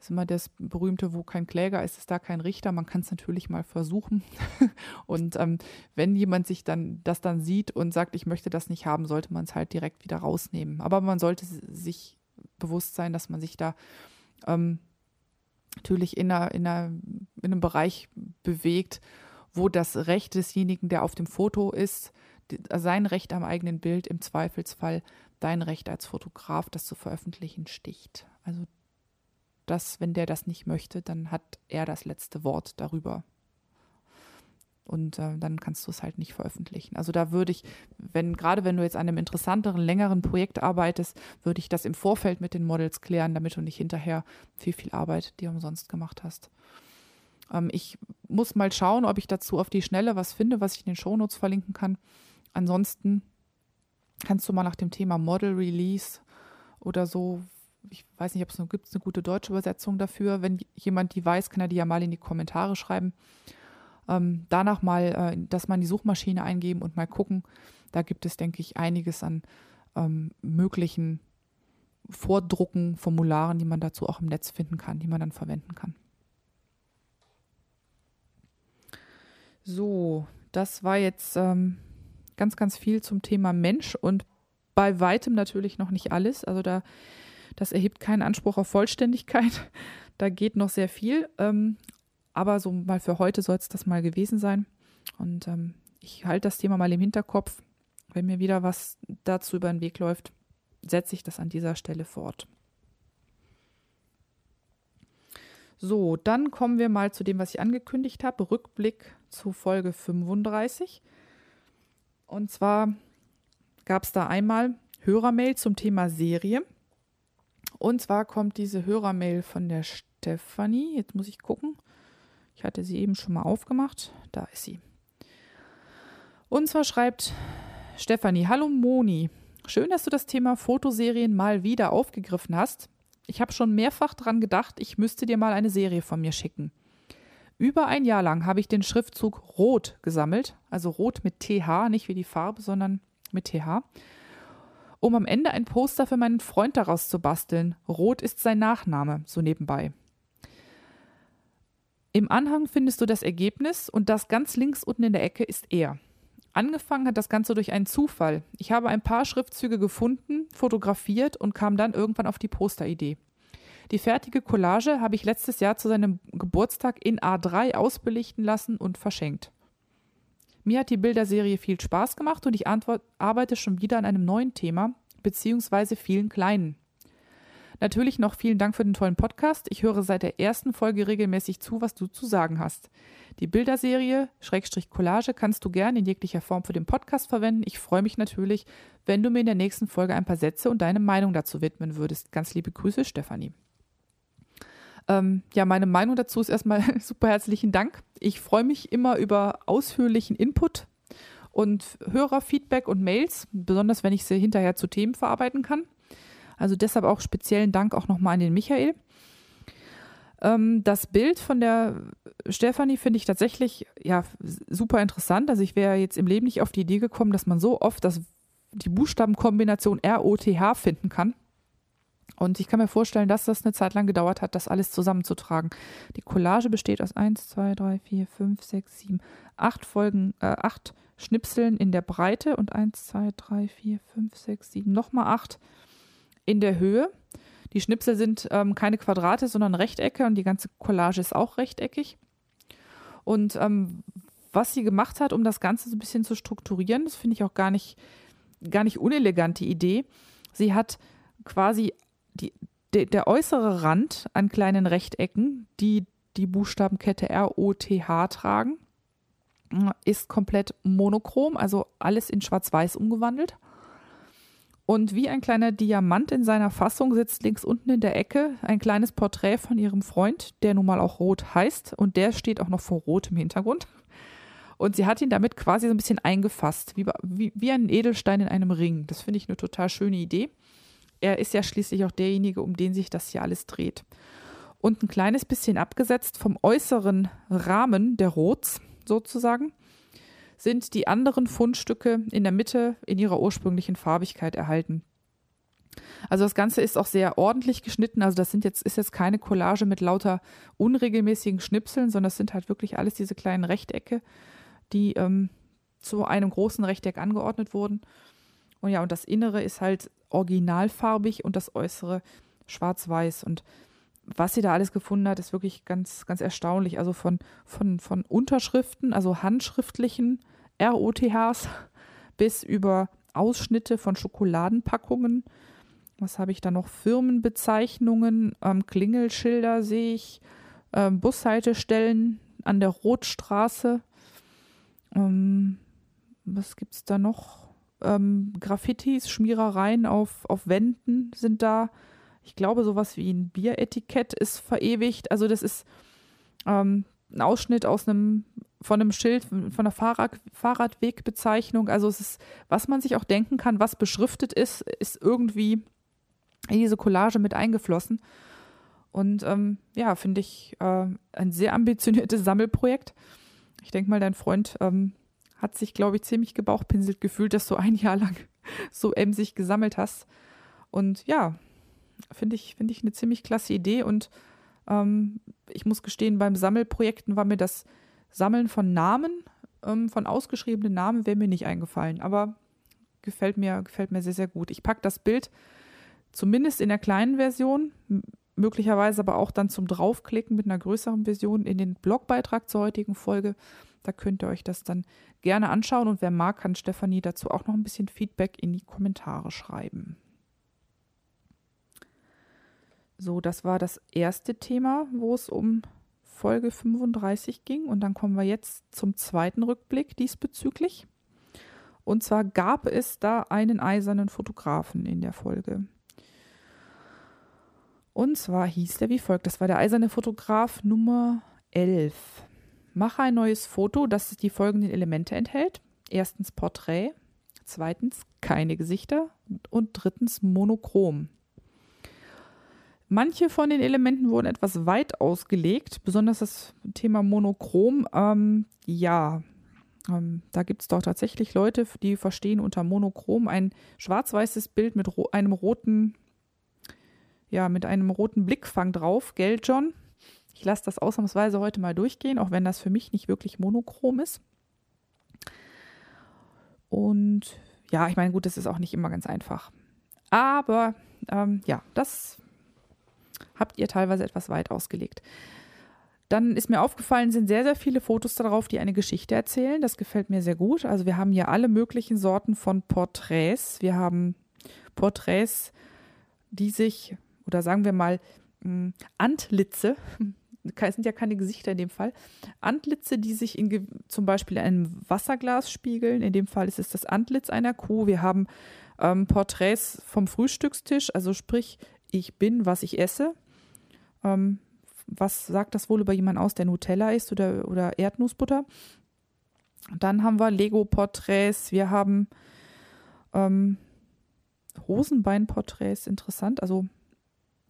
ist immer das berühmte, wo kein Kläger ist, ist da kein Richter. Man kann es natürlich mal versuchen. und ähm, wenn jemand sich dann das dann sieht und sagt, ich möchte das nicht haben, sollte man es halt direkt wieder rausnehmen. Aber man sollte sich bewusst sein, dass man sich da ähm, natürlich in, einer, in, einer, in einem Bereich bewegt, wo das Recht desjenigen, der auf dem Foto ist, sein Recht am eigenen Bild im Zweifelsfall dein Recht als Fotograf, das zu veröffentlichen, sticht. Also dass, wenn der das nicht möchte, dann hat er das letzte Wort darüber. Und äh, dann kannst du es halt nicht veröffentlichen. Also da würde ich, wenn, gerade wenn du jetzt an einem interessanteren, längeren Projekt arbeitest, würde ich das im Vorfeld mit den Models klären, damit du nicht hinterher viel, viel Arbeit dir umsonst gemacht hast. Ähm, ich muss mal schauen, ob ich dazu auf die Schnelle was finde, was ich in den Shownotes verlinken kann. Ansonsten kannst du mal nach dem Thema Model Release oder so ich weiß nicht, ob es noch gibt, eine gute deutsche Übersetzung dafür. Wenn jemand die weiß, kann er die ja mal in die Kommentare schreiben. Ähm, danach mal äh, das mal die Suchmaschine eingeben und mal gucken. Da gibt es, denke ich, einiges an ähm, möglichen Vordrucken, Formularen, die man dazu auch im Netz finden kann, die man dann verwenden kann. So, das war jetzt ähm, ganz, ganz viel zum Thema Mensch und bei weitem natürlich noch nicht alles. Also da das erhebt keinen Anspruch auf Vollständigkeit. Da geht noch sehr viel. Ähm, aber so mal für heute soll es das mal gewesen sein. Und ähm, ich halte das Thema mal im Hinterkopf. Wenn mir wieder was dazu über den Weg läuft, setze ich das an dieser Stelle fort. So, dann kommen wir mal zu dem, was ich angekündigt habe. Rückblick zu Folge 35. Und zwar gab es da einmal Hörermail zum Thema Serie. Und zwar kommt diese Hörermail von der Stefanie. Jetzt muss ich gucken. Ich hatte sie eben schon mal aufgemacht. Da ist sie. Und zwar schreibt Stefanie: Hallo Moni. Schön, dass du das Thema Fotoserien mal wieder aufgegriffen hast. Ich habe schon mehrfach dran gedacht, ich müsste dir mal eine Serie von mir schicken. Über ein Jahr lang habe ich den Schriftzug Rot gesammelt, also Rot mit TH, nicht wie die Farbe, sondern mit TH um am Ende ein Poster für meinen Freund daraus zu basteln. Rot ist sein Nachname, so nebenbei. Im Anhang findest du das Ergebnis und das ganz links unten in der Ecke ist er. Angefangen hat das Ganze durch einen Zufall. Ich habe ein paar Schriftzüge gefunden, fotografiert und kam dann irgendwann auf die Posteridee. Die fertige Collage habe ich letztes Jahr zu seinem Geburtstag in A3 ausbelichten lassen und verschenkt. Mir hat die Bilderserie viel Spaß gemacht und ich arbeite schon wieder an einem neuen Thema, beziehungsweise vielen kleinen. Natürlich noch vielen Dank für den tollen Podcast. Ich höre seit der ersten Folge regelmäßig zu, was du zu sagen hast. Die Bilderserie, Schrägstrich Collage, kannst du gerne in jeglicher Form für den Podcast verwenden. Ich freue mich natürlich, wenn du mir in der nächsten Folge ein paar Sätze und deine Meinung dazu widmen würdest. Ganz liebe Grüße, Stefanie. Ähm, ja, meine Meinung dazu ist erstmal super herzlichen Dank. Ich freue mich immer über ausführlichen Input und Hörerfeedback und Mails, besonders wenn ich sie hinterher zu Themen verarbeiten kann. Also deshalb auch speziellen Dank auch nochmal an den Michael. Ähm, das Bild von der Stefanie finde ich tatsächlich ja super interessant. Also ich wäre jetzt im Leben nicht auf die Idee gekommen, dass man so oft das, die Buchstabenkombination R-O-T-H finden kann. Und ich kann mir vorstellen, dass das eine Zeit lang gedauert hat, das alles zusammenzutragen. Die Collage besteht aus 1, 2, 3, 4, 5, 6, 7, 8 Folgen, äh, 8 Schnipseln in der Breite und 1, 2, 3, 4, 5, 6, 7, nochmal 8 in der Höhe. Die Schnipsel sind ähm, keine Quadrate, sondern Rechtecke und die ganze Collage ist auch rechteckig. Und ähm, was sie gemacht hat, um das Ganze so ein bisschen zu strukturieren, das finde ich auch gar nicht, gar nicht unelegante Idee. Sie hat quasi die, de, der äußere Rand an kleinen Rechtecken, die die Buchstabenkette R, O, T, H tragen, ist komplett monochrom, also alles in schwarz-weiß umgewandelt. Und wie ein kleiner Diamant in seiner Fassung sitzt links unten in der Ecke ein kleines Porträt von ihrem Freund, der nun mal auch Rot heißt. Und der steht auch noch vor Rot im Hintergrund. Und sie hat ihn damit quasi so ein bisschen eingefasst, wie, wie, wie ein Edelstein in einem Ring. Das finde ich eine total schöne Idee. Er ist ja schließlich auch derjenige, um den sich das hier alles dreht. Und ein kleines bisschen abgesetzt vom äußeren Rahmen der Rots sozusagen sind die anderen Fundstücke in der Mitte in ihrer ursprünglichen Farbigkeit erhalten. Also das Ganze ist auch sehr ordentlich geschnitten. Also das sind jetzt, ist jetzt keine Collage mit lauter unregelmäßigen Schnipseln, sondern das sind halt wirklich alles diese kleinen Rechtecke, die ähm, zu einem großen Rechteck angeordnet wurden. Und ja, und das Innere ist halt originalfarbig und das Äußere schwarz-weiß. Und was sie da alles gefunden hat, ist wirklich ganz, ganz erstaunlich. Also von, von, von Unterschriften, also handschriftlichen ROTHs bis über Ausschnitte von Schokoladenpackungen. Was habe ich da noch? Firmenbezeichnungen, ähm, Klingelschilder sehe ich, ähm, Bushaltestellen an der Rotstraße. Ähm, was gibt es da noch? Ähm, Graffitis, Schmierereien auf, auf Wänden sind da ich glaube, sowas wie ein Bieretikett ist verewigt. Also das ist ähm, ein Ausschnitt aus einem von einem Schild, von einer Fahrrad, Fahrradwegbezeichnung. Also es ist, was man sich auch denken kann, was beschriftet ist, ist irgendwie in diese Collage mit eingeflossen. Und ähm, ja, finde ich äh, ein sehr ambitioniertes Sammelprojekt. Ich denke mal, dein Freund ähm, hat sich, glaube ich, ziemlich gebauchpinselt gefühlt, dass du ein Jahr lang so emsig gesammelt hast. Und ja, finde ich, finde ich eine ziemlich klasse Idee und ähm, ich muss gestehen, beim Sammelprojekten war mir das Sammeln von Namen, ähm, von ausgeschriebenen Namen, wäre mir nicht eingefallen, aber gefällt mir, gefällt mir sehr, sehr gut. Ich packe das Bild zumindest in der kleinen Version, möglicherweise aber auch dann zum Draufklicken mit einer größeren Version in den Blogbeitrag zur heutigen Folge. Da könnt ihr euch das dann gerne anschauen und wer mag, kann Stefanie dazu auch noch ein bisschen Feedback in die Kommentare schreiben. So, das war das erste Thema, wo es um Folge 35 ging. Und dann kommen wir jetzt zum zweiten Rückblick diesbezüglich. Und zwar gab es da einen eisernen Fotografen in der Folge. Und zwar hieß der wie folgt: Das war der eiserne Fotograf Nummer 11. Mache ein neues Foto, das die folgenden Elemente enthält. Erstens Porträt, zweitens keine Gesichter und drittens Monochrom. Manche von den Elementen wurden etwas weit ausgelegt, besonders das Thema Monochrom. Ähm, ja, ähm, da gibt es doch tatsächlich Leute, die verstehen unter Monochrom ein schwarz-weißes Bild mit ro einem roten, ja, mit einem roten Blickfang drauf. Gell, John? Ich lasse das ausnahmsweise heute mal durchgehen, auch wenn das für mich nicht wirklich monochrom ist. Und ja, ich meine, gut, das ist auch nicht immer ganz einfach. Aber ähm, ja, das habt ihr teilweise etwas weit ausgelegt. Dann ist mir aufgefallen, sind sehr, sehr viele Fotos darauf, die eine Geschichte erzählen. Das gefällt mir sehr gut. Also wir haben hier alle möglichen Sorten von Porträts. Wir haben Porträts, die sich, oder sagen wir mal, hm, Antlitze, sind ja keine Gesichter in dem Fall, Antlitze, die sich in zum Beispiel in einem Wasserglas spiegeln. In dem Fall ist es das Antlitz einer Kuh. Wir haben ähm, Porträts vom Frühstückstisch, also sprich, ich bin, was ich esse. Ähm, was sagt das wohl über jemanden aus, der Nutella isst oder, oder Erdnussbutter? Dann haben wir Lego-Porträts, wir haben ähm, Hosenbein-Porträts, interessant. Also,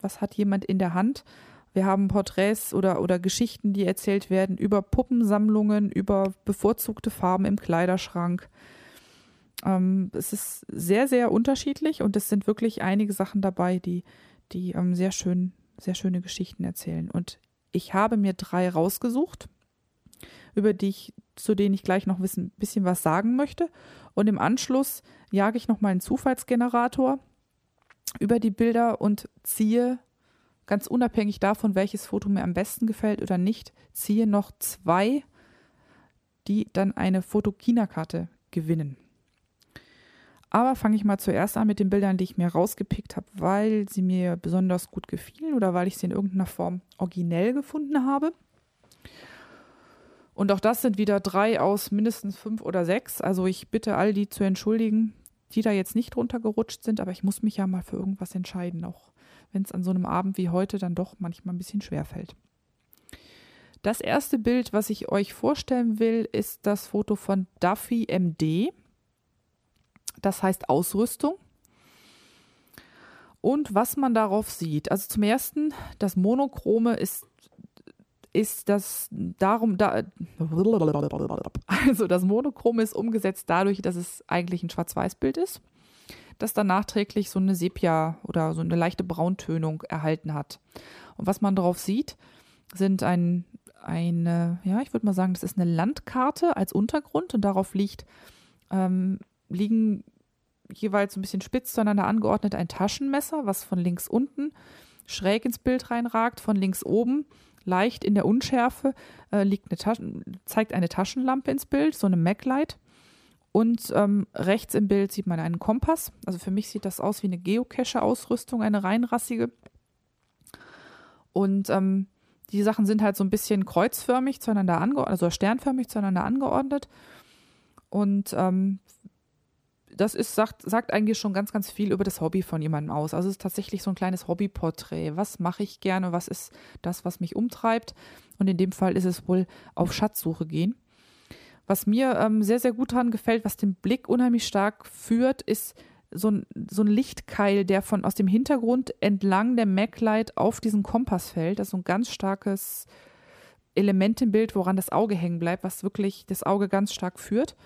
was hat jemand in der Hand? Wir haben Porträts oder, oder Geschichten, die erzählt werden über Puppensammlungen, über bevorzugte Farben im Kleiderschrank. Ähm, es ist sehr, sehr unterschiedlich und es sind wirklich einige Sachen dabei, die, die ähm, sehr schön sehr schöne Geschichten erzählen. Und ich habe mir drei rausgesucht, über die ich, zu denen ich gleich noch ein bisschen was sagen möchte. Und im Anschluss jage ich noch mal einen Zufallsgenerator über die Bilder und ziehe, ganz unabhängig davon, welches Foto mir am besten gefällt oder nicht, ziehe noch zwei, die dann eine Fotokina-Karte gewinnen. Aber fange ich mal zuerst an mit den Bildern, die ich mir rausgepickt habe, weil sie mir besonders gut gefielen oder weil ich sie in irgendeiner Form originell gefunden habe. Und auch das sind wieder drei aus mindestens fünf oder sechs. Also ich bitte all die zu entschuldigen, die da jetzt nicht runtergerutscht sind, aber ich muss mich ja mal für irgendwas entscheiden, auch wenn es an so einem Abend wie heute dann doch manchmal ein bisschen schwer fällt. Das erste Bild, was ich euch vorstellen will, ist das Foto von Duffy MD das heißt Ausrüstung. Und was man darauf sieht, also zum ersten, das Monochrome ist ist das darum da also das Monochrome ist umgesetzt dadurch, dass es eigentlich ein Schwarz-Weiß-Bild ist, das dann nachträglich so eine Sepia oder so eine leichte Brauntönung erhalten hat. Und was man darauf sieht, sind ein eine, ja, ich würde mal sagen, das ist eine Landkarte als Untergrund und darauf liegt, ähm, liegen jeweils ein bisschen spitz zueinander angeordnet ein Taschenmesser, was von links unten schräg ins Bild reinragt, von links oben leicht in der Unschärfe äh, liegt eine Taschen, zeigt eine Taschenlampe ins Bild, so eine MacLight. Und ähm, rechts im Bild sieht man einen Kompass. Also für mich sieht das aus wie eine Geocache-Ausrüstung, eine reinrassige. Und ähm, die Sachen sind halt so ein bisschen kreuzförmig zueinander angeordnet, also sternförmig zueinander angeordnet. Und ähm, das ist, sagt, sagt eigentlich schon ganz, ganz viel über das Hobby von jemandem aus. Also es ist tatsächlich so ein kleines Hobbyporträt. Was mache ich gerne? Was ist das, was mich umtreibt? Und in dem Fall ist es wohl auf Schatzsuche gehen. Was mir ähm, sehr, sehr gut daran gefällt, was den Blick unheimlich stark führt, ist so ein, so ein Lichtkeil, der von aus dem Hintergrund entlang der MacLight auf diesen Kompass fällt. Das ist so ein ganz starkes Element im Bild, woran das Auge hängen bleibt, was wirklich das Auge ganz stark führt.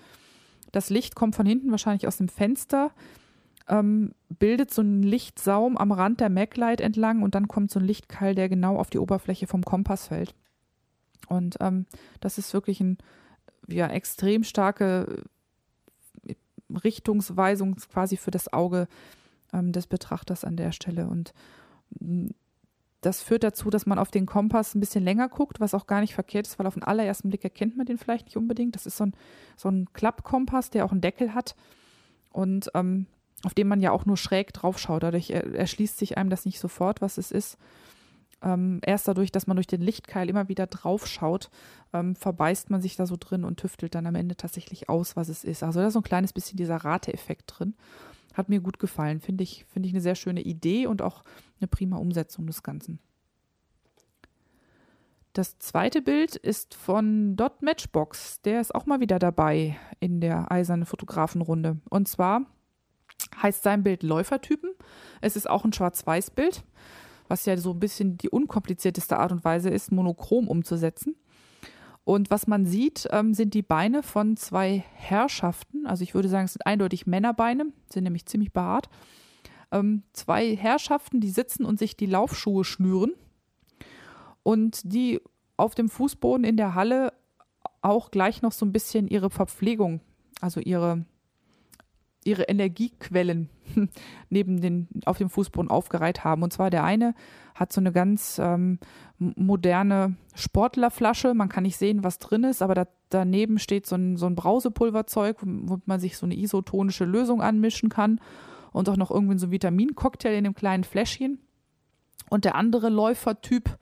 Das Licht kommt von hinten, wahrscheinlich aus dem Fenster, ähm, bildet so einen Lichtsaum am Rand der MacLight entlang und dann kommt so ein Lichtkeil, der genau auf die Oberfläche vom Kompass fällt. Und ähm, das ist wirklich ein ja, extrem starke Richtungsweisung quasi für das Auge ähm, des Betrachters an der Stelle. Und mm, das führt dazu, dass man auf den Kompass ein bisschen länger guckt, was auch gar nicht verkehrt ist, weil auf den allerersten Blick erkennt man den vielleicht nicht unbedingt. Das ist so ein, so ein Klappkompass, der auch einen Deckel hat und ähm, auf dem man ja auch nur schräg drauf schaut. Dadurch erschließt sich einem das nicht sofort, was es ist. Ähm, erst dadurch, dass man durch den Lichtkeil immer wieder drauf schaut, ähm, verbeißt man sich da so drin und tüftelt dann am Ende tatsächlich aus, was es ist. Also da ist so ein kleines bisschen dieser Rateeffekt drin. Hat mir gut gefallen. Finde ich, finde ich eine sehr schöne Idee und auch eine prima Umsetzung des Ganzen. Das zweite Bild ist von Dot Matchbox. Der ist auch mal wieder dabei in der eisernen Fotografenrunde. Und zwar heißt sein Bild Läufertypen. Es ist auch ein Schwarz-Weiß-Bild was ja so ein bisschen die unkomplizierteste Art und Weise ist, monochrom umzusetzen. Und was man sieht, ähm, sind die Beine von zwei Herrschaften. Also ich würde sagen, es sind eindeutig Männerbeine, sind nämlich ziemlich behaart. Ähm, zwei Herrschaften, die sitzen und sich die Laufschuhe schnüren. Und die auf dem Fußboden in der Halle auch gleich noch so ein bisschen ihre Verpflegung, also ihre ihre Energiequellen neben den, auf dem Fußboden aufgereiht haben. Und zwar der eine hat so eine ganz ähm, moderne Sportlerflasche. Man kann nicht sehen, was drin ist, aber da, daneben steht so ein, so ein Brausepulverzeug, wo man sich so eine isotonische Lösung anmischen kann. Und auch noch irgendwie so ein Vitamincocktail in einem kleinen Fläschchen. Und der andere Läufertyp,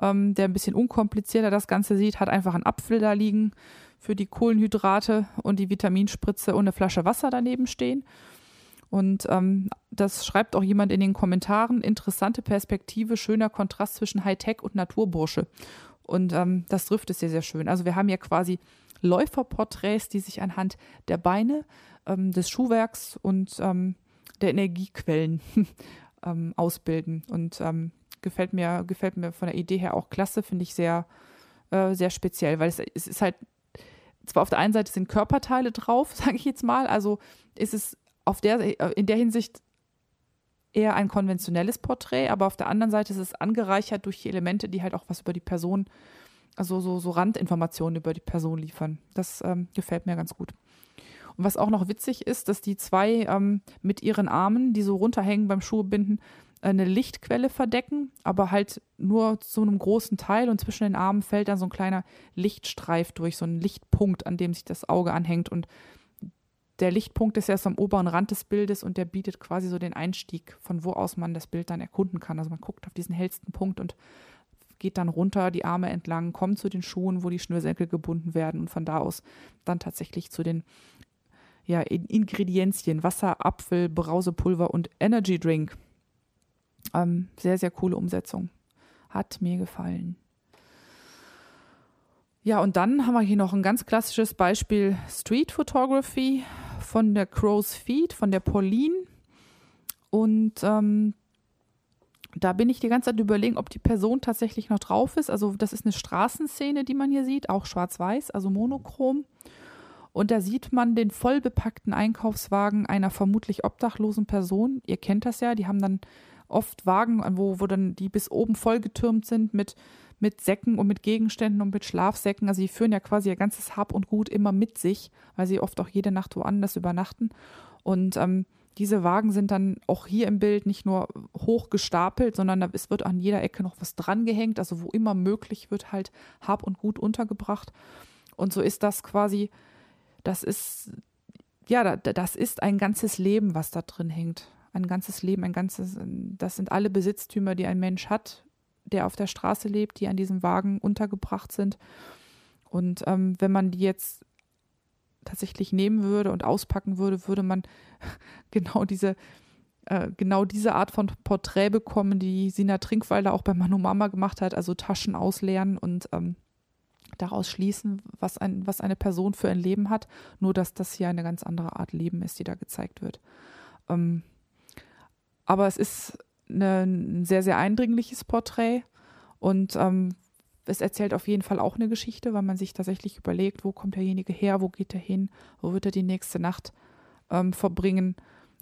ähm, der ein bisschen unkomplizierter das Ganze sieht, hat einfach einen Apfel da liegen für die Kohlenhydrate und die Vitaminspritze und eine Flasche Wasser daneben stehen. Und ähm, das schreibt auch jemand in den Kommentaren. Interessante Perspektive, schöner Kontrast zwischen Hightech und Naturbursche. Und ähm, das trifft es sehr, sehr schön. Also wir haben ja quasi Läuferporträts, die sich anhand der Beine, ähm, des Schuhwerks und ähm, der Energiequellen ähm, ausbilden. Und ähm, gefällt mir, gefällt mir von der Idee her auch klasse, finde ich sehr, äh, sehr speziell, weil es, es ist halt zwar auf der einen Seite sind Körperteile drauf, sage ich jetzt mal, also ist es auf der, in der Hinsicht eher ein konventionelles Porträt, aber auf der anderen Seite ist es angereichert durch die Elemente, die halt auch was über die Person, also so, so Randinformationen über die Person liefern. Das ähm, gefällt mir ganz gut. Und was auch noch witzig ist, dass die zwei ähm, mit ihren Armen, die so runterhängen beim Schuhebinden, eine Lichtquelle verdecken, aber halt nur zu einem großen Teil und zwischen den Armen fällt dann so ein kleiner Lichtstreif durch, so ein Lichtpunkt, an dem sich das Auge anhängt und der Lichtpunkt ist erst am oberen Rand des Bildes und der bietet quasi so den Einstieg, von wo aus man das Bild dann erkunden kann. Also man guckt auf diesen hellsten Punkt und geht dann runter, die Arme entlang, kommt zu den Schuhen, wo die Schnürsenkel gebunden werden und von da aus dann tatsächlich zu den ja, Ingredienzien, Wasser, Apfel, Brausepulver und Energy Drink. Ähm, sehr, sehr coole Umsetzung. Hat mir gefallen. Ja, und dann haben wir hier noch ein ganz klassisches Beispiel Street Photography von der Crow's Feet, von der Pauline. Und ähm, da bin ich die ganze Zeit überlegen, ob die Person tatsächlich noch drauf ist. Also das ist eine Straßenszene, die man hier sieht, auch schwarz-weiß, also monochrom. Und da sieht man den vollbepackten Einkaufswagen einer vermutlich obdachlosen Person. Ihr kennt das ja, die haben dann oft Wagen, wo, wo dann die bis oben vollgetürmt sind mit, mit Säcken und mit Gegenständen und mit Schlafsäcken. Also sie führen ja quasi ihr ganzes Hab und Gut immer mit sich, weil sie oft auch jede Nacht woanders übernachten. Und ähm, diese Wagen sind dann auch hier im Bild nicht nur hoch gestapelt, sondern es wird an jeder Ecke noch was drangehängt. Also wo immer möglich wird halt Hab und Gut untergebracht. Und so ist das quasi das ist, ja, das ist ein ganzes Leben, was da drin hängt. Ein ganzes Leben, ein ganzes, das sind alle Besitztümer, die ein Mensch hat, der auf der Straße lebt, die an diesem Wagen untergebracht sind. Und ähm, wenn man die jetzt tatsächlich nehmen würde und auspacken würde, würde man genau diese, äh, genau diese Art von Porträt bekommen, die Sina Trinkwalder auch bei Manu Mama gemacht hat, also Taschen ausleeren und ähm, daraus schließen, was, ein, was eine Person für ein Leben hat, nur dass das hier eine ganz andere Art Leben ist, die da gezeigt wird. Ähm, aber es ist eine, ein sehr, sehr eindringliches Porträt und ähm, es erzählt auf jeden Fall auch eine Geschichte, weil man sich tatsächlich überlegt, wo kommt derjenige her, wo geht er hin, wo wird er die nächste Nacht ähm, verbringen.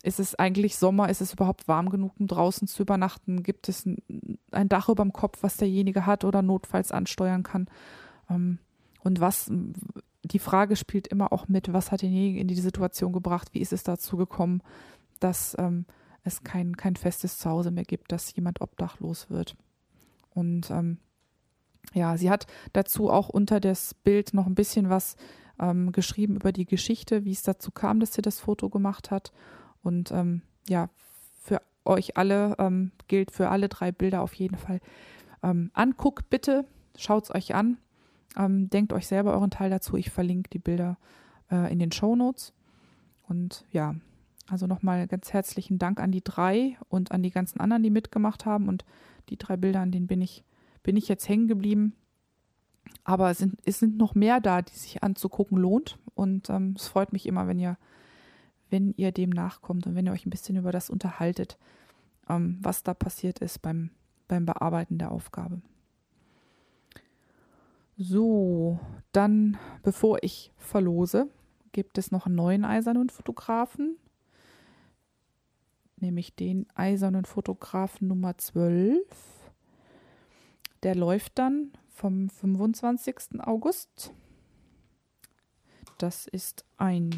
Ist es eigentlich Sommer? Ist es überhaupt warm genug, um draußen zu übernachten? Gibt es ein, Dach über dem Kopf, was derjenige hat oder notfalls ansteuern kann? Ähm, und was, die Frage spielt immer auch mit, was hat denjenigen in die Situation gebracht, wie ist es dazu gekommen, dass ähm, es kein, kein festes Zuhause mehr gibt, dass jemand obdachlos wird. Und ähm, ja, sie hat dazu auch unter das Bild noch ein bisschen was ähm, geschrieben über die Geschichte, wie es dazu kam, dass sie das Foto gemacht hat. Und ähm, ja, für euch alle ähm, gilt für alle drei Bilder auf jeden Fall. Ähm, anguckt bitte, schaut es euch an. Ähm, denkt euch selber euren Teil dazu. Ich verlinke die Bilder äh, in den Show Notes. Und ja, also nochmal ganz herzlichen Dank an die drei und an die ganzen anderen, die mitgemacht haben. Und die drei Bilder, an denen bin ich, bin ich jetzt hängen geblieben. Aber es sind, es sind noch mehr da, die sich anzugucken lohnt. Und ähm, es freut mich immer, wenn ihr, wenn ihr dem nachkommt und wenn ihr euch ein bisschen über das unterhaltet, ähm, was da passiert ist beim, beim Bearbeiten der Aufgabe. So, dann, bevor ich verlose, gibt es noch einen neuen eisernen Fotografen, nämlich den eisernen Fotografen Nummer 12. Der läuft dann vom 25. August. Das ist ein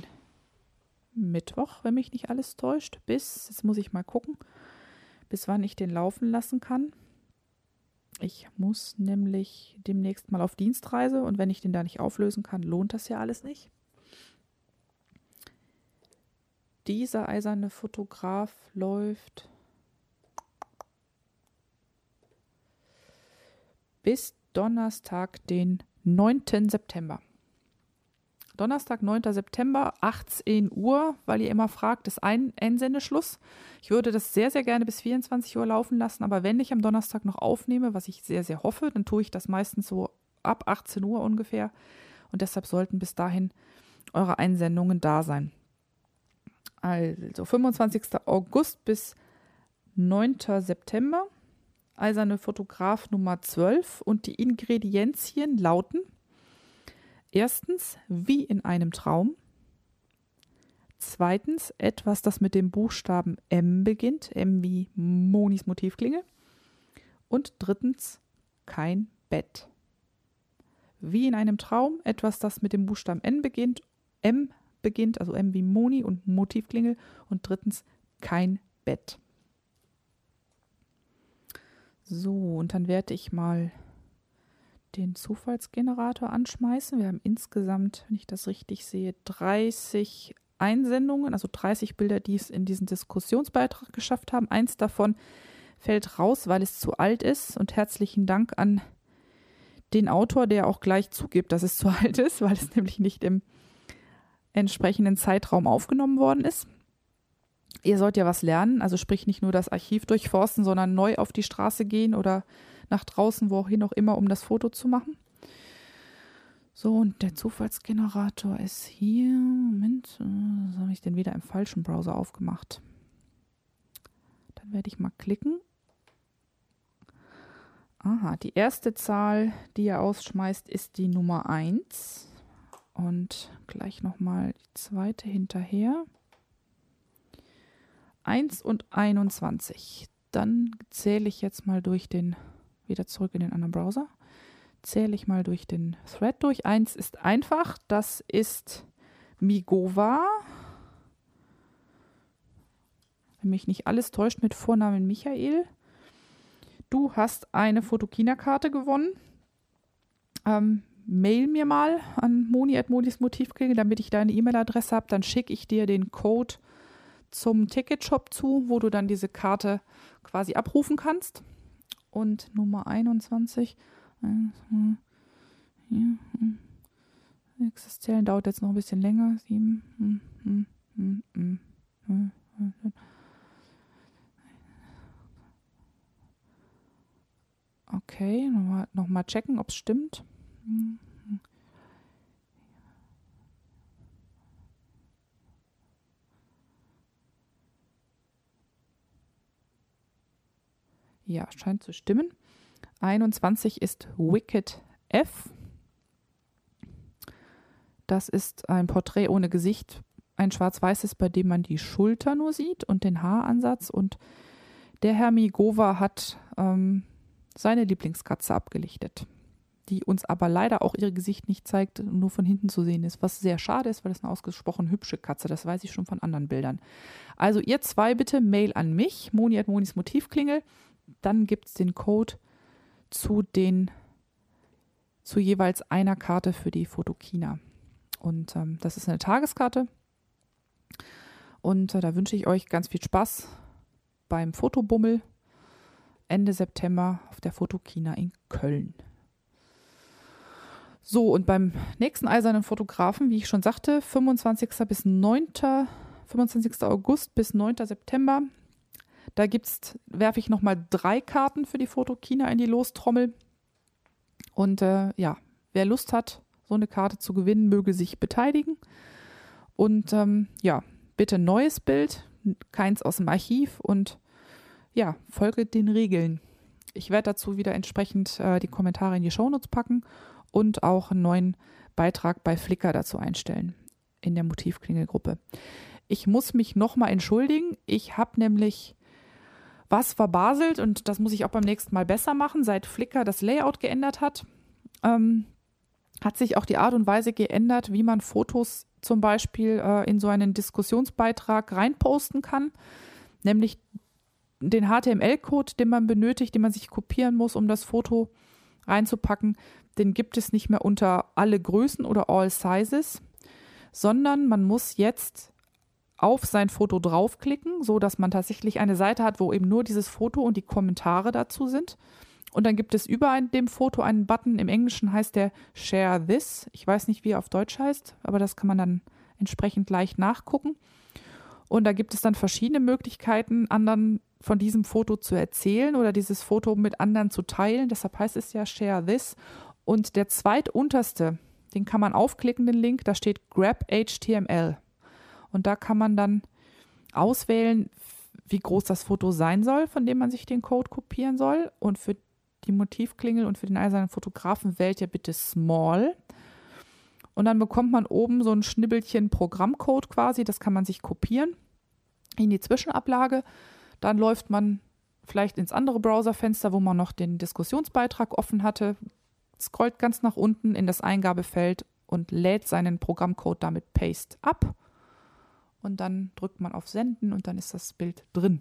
Mittwoch, wenn mich nicht alles täuscht, bis, jetzt muss ich mal gucken, bis wann ich den laufen lassen kann. Ich muss nämlich demnächst mal auf Dienstreise und wenn ich den da nicht auflösen kann, lohnt das ja alles nicht. Dieser eiserne Fotograf läuft bis Donnerstag, den 9. September. Donnerstag, 9. September, 18 Uhr, weil ihr immer fragt, ist ein Einsendeschluss. Ich würde das sehr, sehr gerne bis 24 Uhr laufen lassen, aber wenn ich am Donnerstag noch aufnehme, was ich sehr, sehr hoffe, dann tue ich das meistens so ab 18 Uhr ungefähr. Und deshalb sollten bis dahin eure Einsendungen da sein. Also 25. August bis 9. September. Eiserne Fotograf Nummer 12 und die Ingredienzien lauten Erstens, wie in einem Traum. Zweitens, etwas, das mit dem Buchstaben M beginnt, M wie Monis Motivklinge. Und drittens, kein Bett. Wie in einem Traum, etwas, das mit dem Buchstaben N beginnt, M beginnt, also M wie Moni und Motivklingel. Und drittens, kein Bett. So, und dann werde ich mal den Zufallsgenerator anschmeißen. Wir haben insgesamt, wenn ich das richtig sehe, 30 Einsendungen, also 30 Bilder, die es in diesen Diskussionsbeitrag geschafft haben. Eins davon fällt raus, weil es zu alt ist. Und herzlichen Dank an den Autor, der auch gleich zugibt, dass es zu alt ist, weil es nämlich nicht im entsprechenden Zeitraum aufgenommen worden ist. Ihr sollt ja was lernen, also sprich nicht nur das Archiv durchforsten, sondern neu auf die Straße gehen oder nach draußen, wohin auch immer, um das Foto zu machen. So, und der Zufallsgenerator ist hier. Moment, was habe ich denn wieder im falschen Browser aufgemacht? Dann werde ich mal klicken. Aha, die erste Zahl, die er ausschmeißt, ist die Nummer 1. Und gleich nochmal die zweite hinterher. 1 und 21. Dann zähle ich jetzt mal durch den, wieder zurück in den anderen Browser. Zähle ich mal durch den Thread durch. 1 ist einfach, das ist Migova. Wenn mich nicht alles täuscht mit Vornamen Michael. Du hast eine Fotokina-Karte gewonnen. Ähm, mail mir mal an moni.monismotivklinge, damit ich deine E-Mail-Adresse habe. Dann schicke ich dir den Code zum Ticketshop zu, wo du dann diese Karte quasi abrufen kannst. Und Nummer 21. Nächstes Zählen dauert jetzt noch ein bisschen länger. 7. Okay, nochmal noch mal checken, ob es stimmt. Ja, scheint zu stimmen. 21 ist Wicked F. Das ist ein Porträt ohne Gesicht, ein schwarz-weißes, bei dem man die Schulter nur sieht und den Haaransatz. Und der Herr Migova hat ähm, seine Lieblingskatze abgelichtet, die uns aber leider auch ihr Gesicht nicht zeigt, nur von hinten zu sehen ist, was sehr schade ist, weil das eine ausgesprochen hübsche Katze, das weiß ich schon von anderen Bildern. Also ihr zwei bitte Mail an mich, moni at monis Motivklingel, dann gibt es den Code zu den zu jeweils einer Karte für die Fotokina. Und ähm, das ist eine Tageskarte. Und äh, da wünsche ich euch ganz viel Spaß beim Fotobummel Ende September auf der Fotokina in Köln. So, und beim nächsten eisernen Fotografen, wie ich schon sagte, 25. bis 9. 25. August bis 9. September. Da gibt's, werfe ich nochmal drei Karten für die Fotokina in die Lostrommel. Und äh, ja, wer Lust hat, so eine Karte zu gewinnen, möge sich beteiligen. Und ähm, ja, bitte neues Bild, keins aus dem Archiv und ja, folge den Regeln. Ich werde dazu wieder entsprechend äh, die Kommentare in die Shownotes packen und auch einen neuen Beitrag bei Flickr dazu einstellen in der Motivklingelgruppe. Ich muss mich nochmal entschuldigen. Ich habe nämlich was verbaselt und das muss ich auch beim nächsten Mal besser machen, seit Flickr das Layout geändert hat. Ähm, hat sich auch die Art und Weise geändert, wie man Fotos zum Beispiel äh, in so einen Diskussionsbeitrag reinposten kann. Nämlich den HTML-Code, den man benötigt, den man sich kopieren muss, um das Foto reinzupacken, den gibt es nicht mehr unter alle Größen oder all sizes, sondern man muss jetzt auf sein Foto draufklicken, so dass man tatsächlich eine Seite hat, wo eben nur dieses Foto und die Kommentare dazu sind. Und dann gibt es über dem Foto einen Button. Im Englischen heißt der Share This. Ich weiß nicht, wie er auf Deutsch heißt, aber das kann man dann entsprechend leicht nachgucken. Und da gibt es dann verschiedene Möglichkeiten, anderen von diesem Foto zu erzählen oder dieses Foto mit anderen zu teilen. Deshalb heißt es ja Share This. Und der zweitunterste, den kann man aufklicken, den Link, da steht Grab HTML. Und da kann man dann auswählen, wie groß das Foto sein soll, von dem man sich den Code kopieren soll. Und für die Motivklingel und für den eisernen Fotografen wählt ihr bitte Small. Und dann bekommt man oben so ein Schnibbelchen Programmcode quasi, das kann man sich kopieren in die Zwischenablage. Dann läuft man vielleicht ins andere Browserfenster, wo man noch den Diskussionsbeitrag offen hatte, scrollt ganz nach unten in das Eingabefeld und lädt seinen Programmcode damit Paste ab. Und dann drückt man auf Senden und dann ist das Bild drin.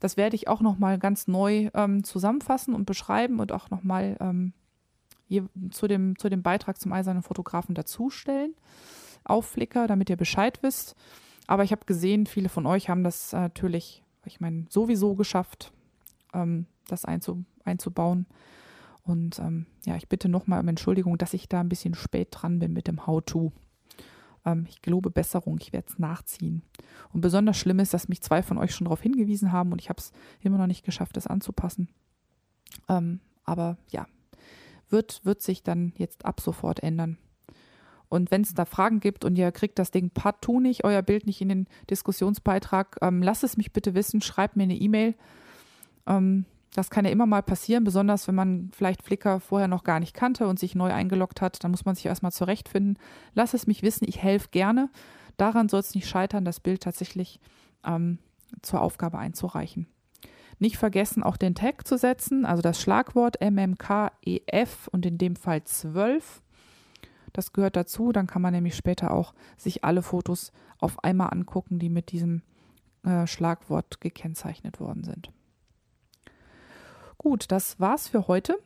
Das werde ich auch nochmal ganz neu ähm, zusammenfassen und beschreiben und auch nochmal ähm, zu, dem, zu dem Beitrag zum eisernen Fotografen dazustellen auf Flickr, damit ihr Bescheid wisst. Aber ich habe gesehen, viele von euch haben das natürlich ich meine, sowieso geschafft, ähm, das einzu, einzubauen. Und ähm, ja, ich bitte nochmal um Entschuldigung, dass ich da ein bisschen spät dran bin mit dem How-To. Ähm, ich gelobe Besserung, ich werde es nachziehen. Und besonders schlimm ist, dass mich zwei von euch schon darauf hingewiesen haben und ich habe es immer noch nicht geschafft, das anzupassen. Ähm, aber ja, wird, wird sich dann jetzt ab sofort ändern. Und wenn es da Fragen gibt und ihr kriegt das Ding partout nicht, euer Bild nicht in den Diskussionsbeitrag, ähm, lasst es mich bitte wissen, schreibt mir eine E-Mail. Ähm, Das kann ja immer mal passieren, besonders wenn man vielleicht Flickr vorher noch gar nicht kannte und sich neu eingeloggt hat. Dann muss man sich erstmal zurechtfinden. Lass es mich wissen, ich helfe gerne. Daran soll es nicht scheitern, das Bild tatsächlich ähm, zur Aufgabe einzureichen. Nicht vergessen, auch den Tag zu setzen, also das Schlagwort MMKEF und in dem Fall 12. Das gehört dazu, dann kann man nämlich später auch sich alle Fotos auf einmal angucken, die mit diesem äh, Schlagwort gekennzeichnet worden sind. Gut, das war's für heute.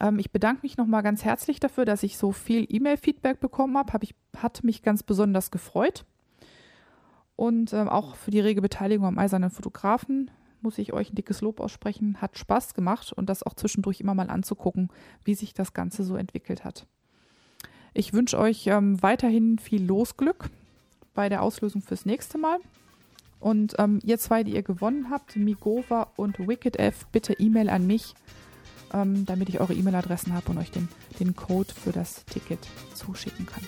Ähm, ich bedanke mich nochmal ganz herzlich dafür, dass ich so viel E-Mail-Feedback bekommen habe. Hab hat mich ganz besonders gefreut. Und ähm, auch für die rege Beteiligung am Eisernen Fotografen muss ich euch ein dickes Lob aussprechen. Hat Spaß gemacht und das auch zwischendurch immer mal anzugucken, wie sich das Ganze so entwickelt hat. Ich wünsche euch ähm, weiterhin viel Losglück bei der Auslösung fürs nächste Mal. Und ähm, ihr zwei, die ihr gewonnen habt, Migova und WickedF, bitte E-Mail an mich, ähm, damit ich eure E-Mail-Adressen habe und euch den, den Code für das Ticket zuschicken kann.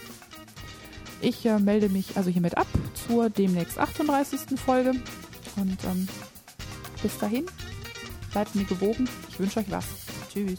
Ich äh, melde mich also hiermit ab zur demnächst 38. Folge und ähm, bis dahin, bleibt mir gewogen. Ich wünsche euch was. Tschüss.